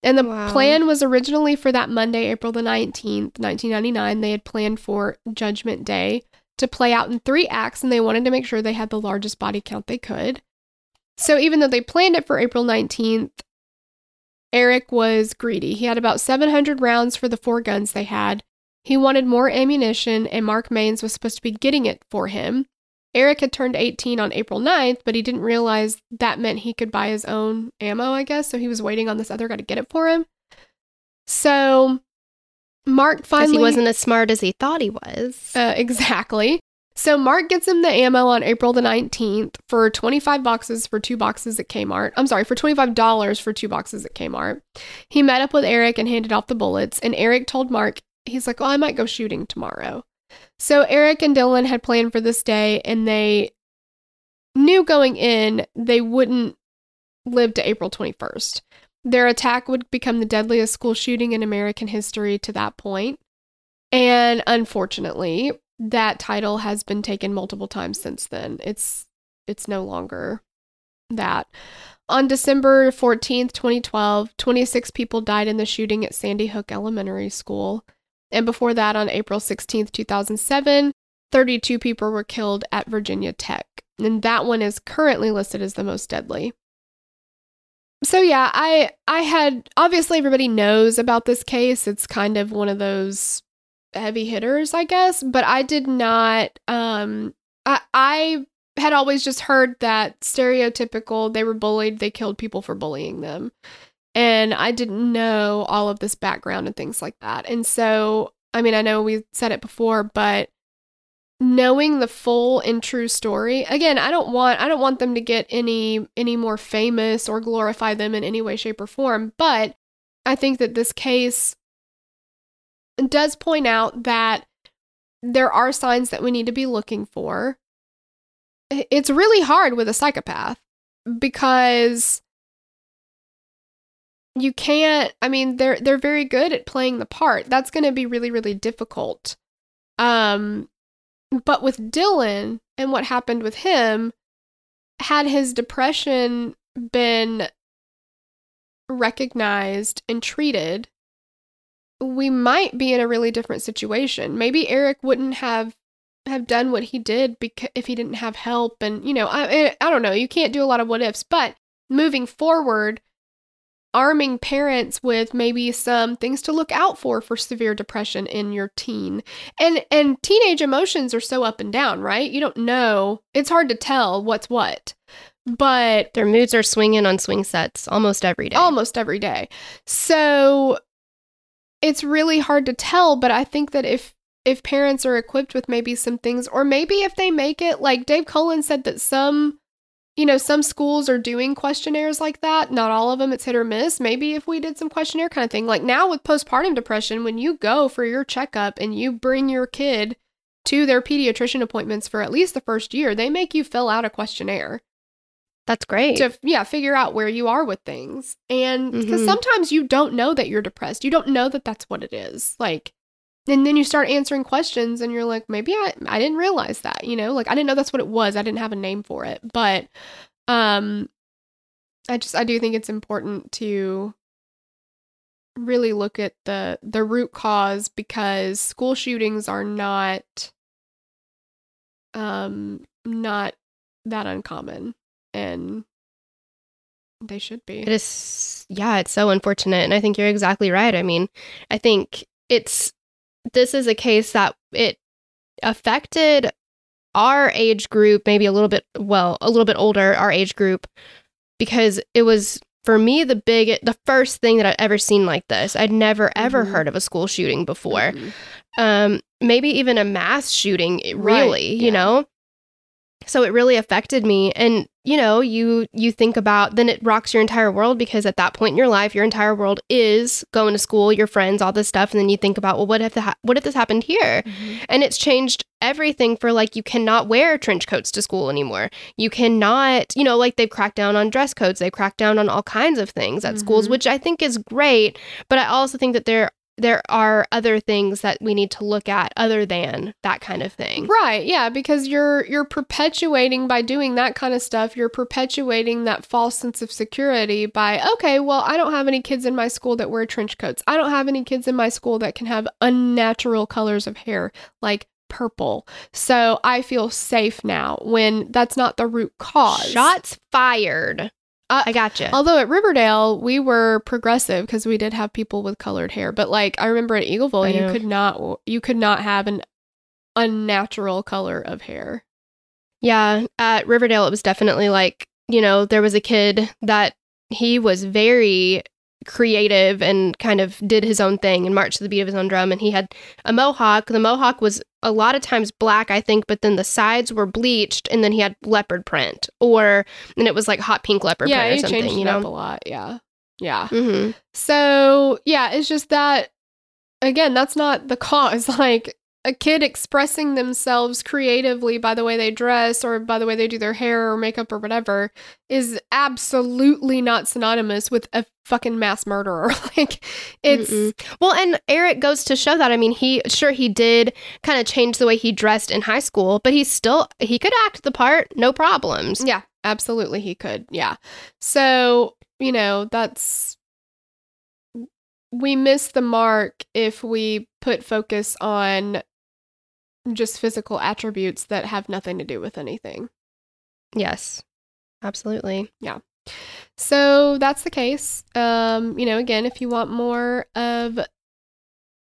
and the Wow. plan was originally for that monday april the 19th 1999 they had planned for judgment day to play out in three acts and they wanted to make sure they had the largest body count they could so even though they planned it for april 19th eric was greedy he had about 700 rounds for the four guns they had he wanted more ammunition, and Mark Manes was supposed to be getting it for him. Eric had turned 18 on April 9th, but he didn't realize that meant he could buy his own ammo, I guess. So he was waiting on this other guy to get it for him. So Mark Because finally he wasn't as smart as he thought he was. uh, <laughs> exactly. So Mark gets him the ammo on April the 19th for 25 boxes for two boxes at Kmart. I'm sorry, for $25 for two boxes at Kmart. He met up with Eric and handed off the bullets, and Eric told Mark he's like, "Oh, I might go shooting tomorrow." So Eric and Dylan had planned for this day, and they knew going in they wouldn't live to April 21st. Their attack would become the deadliest school shooting in American history to that point. And unfortunately, that title has been taken multiple times since then. It's it's no longer that. On December 14th, 2012, 26 people died in the shooting at Sandy Hook Elementary School. And before that, on April 16th, 2007, 32 people were killed at Virginia Tech. And that one is currently listed as the most deadly. So yeah, I I had obviously everybody knows about this case. It's kind of one of those heavy hitters, I guess, but I did not um I I had always just heard that stereotypical they were bullied, they killed people for bullying them. And I didn't know all of this background and things like that. And so, I mean, I know we said it before, but knowing the full and true story again i don't want i don't want them to get any any more famous or glorify them in any way shape or form. But i think that this case does point out that there are signs that we need to be looking for. It's really hard with a psychopath because you can't i mean they're they're very good at playing the part. That's going to be really really difficult. Um but with Dylan and what happened with him, had his depression been recognized and treated, we might be in a really different situation. Maybe Eric wouldn't have have done what he did because if he didn't have help and you know, I I don't know, you can't do a lot of what ifs, but moving forward, arming parents with maybe some things to look out for for severe depression in your teen. And and teenage emotions are so up and down, right? You don't know. It's hard to tell what's what. But Their moods are swinging on swing sets almost every day. almost every day. So it's really hard to tell, but I think that if if parents are equipped with maybe some things or maybe if they make it like Dave Cullen said that some you know, some schools are doing questionnaires like that. Not all of them, it's hit or miss. Maybe if we did some questionnaire kind of thing, like now with postpartum depression, when you go for your checkup and you bring your kid to their pediatrician appointments for at least the first year, they make you fill out a questionnaire That's great. to, yeah, figure out where you are with things. And because Mhm. sometimes you don't know that you're depressed, you don't know that that's what it is. Like, and then you start answering questions and you're like, maybe I, I didn't realize that, you know, like I didn't know that's what it was. I didn't have a name for it. But um I just I do think it's important to really look at the the root cause because school shootings are not um not that uncommon and they should be. It is, yeah, it's so unfortunate. And I think you're exactly right. I mean, I think it's, this is a case that it affected our age group, maybe a little bit, well, a little bit older, our age group, because it was, for me, the big, the first thing that I'd ever seen like this. I'd never, ever Mhm. heard of a school shooting before. Mhm. Um, maybe even a mass shooting, Right, really, yeah. you know? So it really affected me. And you know you you think about then it rocks your entire world because at that point in your life your entire world is going to school your friends all this stuff. And then you think about well what if the ha- what if this happened here? And it's changed everything for like you cannot wear trench coats to school anymore. You cannot you know like they've cracked down on dress codes. They've cracked down on all kinds of things at schools Mhm. which i think is great. But i also think that there there are other things that we need to look at other than that kind of thing Right, yeah, because you're you're perpetuating by doing that kind of stuff, you're perpetuating that false sense of security by okay, well, I don't have any kids in my school that wear trench coats. I don't have any kids in my school that can have unnatural colors of hair like purple. So I feel safe now when that's not the root cause. shots fired Uh, i gotcha Although at Riverdale, we were progressive because we did have people with colored hair. But like I remember at Eagleville, I you know. could not you could not have an unnatural color of hair. Yeah, at Riverdale, it was definitely like, you know, there was a kid that he was very creative and kind of did his own thing and marched to the beat of his own drum. And he had a mohawk. The mohawk was a lot of times black, I think, but then the sides were bleached and then he had leopard print or, and it was like hot pink leopard yeah, print or you something, changed you it up a lot. Yeah, yeah. hmm So yeah, it's just that again, that's not the cause. <laughs> Like a kid expressing themselves creatively by the way they dress or by the way they do their hair or makeup or whatever is absolutely not synonymous with a fucking mass murderer. <laughs> like it's Mm-mm. well, and Eric goes to show that. I mean, he sure he did kind of change the way he dressed in high school, but he still he could act the part, no problems. Yeah, absolutely he could. Yeah. So, you know, that's we miss the mark if we put focus on just physical attributes that have nothing to do with anything. Yes, absolutely. Yeah. So that's the case. Um, you know, again, if you want more of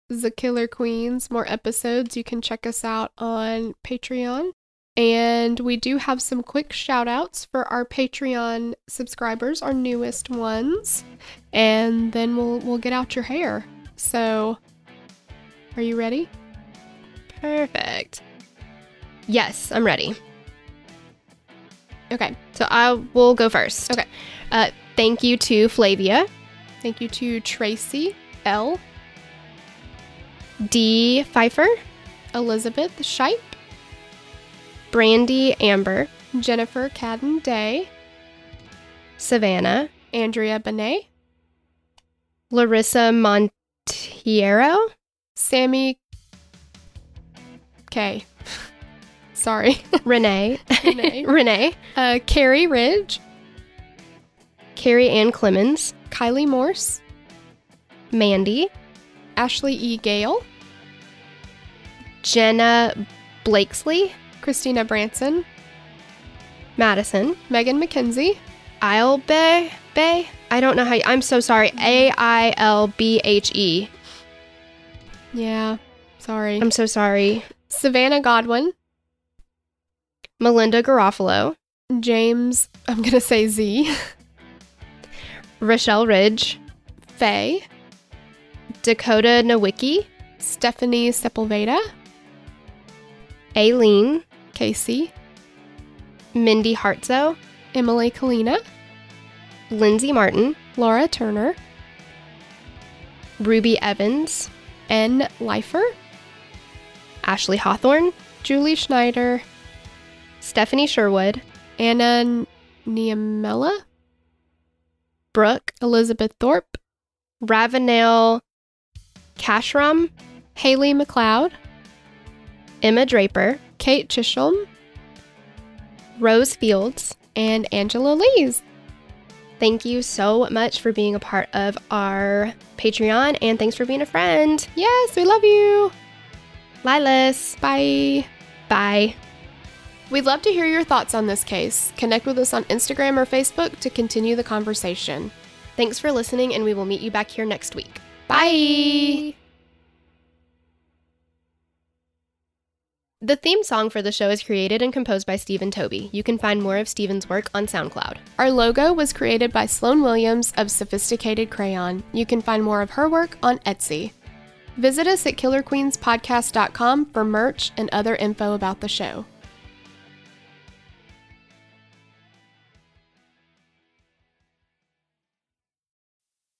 the Killer Queens, more episodes, you can check us out on Patreon. And we do have some quick shout outs for our Patreon subscribers, our newest ones. And then we'll we'll get out your hair. So are you ready? Perfect. Yes, I'm ready. Okay. So I will go first. Okay. Uh, thank you to Flavia, Thank you to Tracy L, D. Pfeiffer, Elizabeth Shipe, Brandy Amber, Jennifer Cadden Day, Savannah, Andrea Benet, Larissa Montiero, Sammy K. Sorry. <laughs> Renee, Renee. <laughs> Renee, Uh, Carrie Ridge, Carrie Ann Clemens, Kylie Morse, Mandy, Ashley E. Gale, Jenna Blakesley, Christina Branson, Madison, Megan McKenzie, Ailbe Bay. I don't know how. You, I'm so sorry. A I L B H E. yeah, sorry, I'm so sorry. Savannah Godwin, Melinda Garofalo, James, I'm gonna say Z, <laughs> Rochelle Ridge, Faye, Dakota Nowicki, Stephanie Sepulveda, Aileen, Casey, Mindy Hartzo, Emily Kalina, Lindsay Martin, Laura Turner, Ruby Evans, N. Leifer, Ashley Hawthorne, Julie Schneider, Stephanie Sherwood, Anna Niamela, Brooke, Elizabeth Thorpe, Ravenel Cashram, Haley McLeod, Emma Draper, Kate Chisholm, Rose Fields. and Angela Lees. Thank you so much for being a part of our Patreon and thanks for being a friend. Yes, we love you. Lilas. Bye. Bye. We'd love to hear your thoughts on this case. Connect with us on Instagram or Facebook to continue the conversation. Thanks for listening, and we will meet you back here next week. Bye. The theme song for the show is created and composed by Stephen Toby. You can find more of Stephen's work on SoundCloud. Our logo was created by Sloan Williams of Sophisticated Crayon. You can find more of her work on Etsy. Visit us at killerqueenspodcast.com for merch and other info about the show.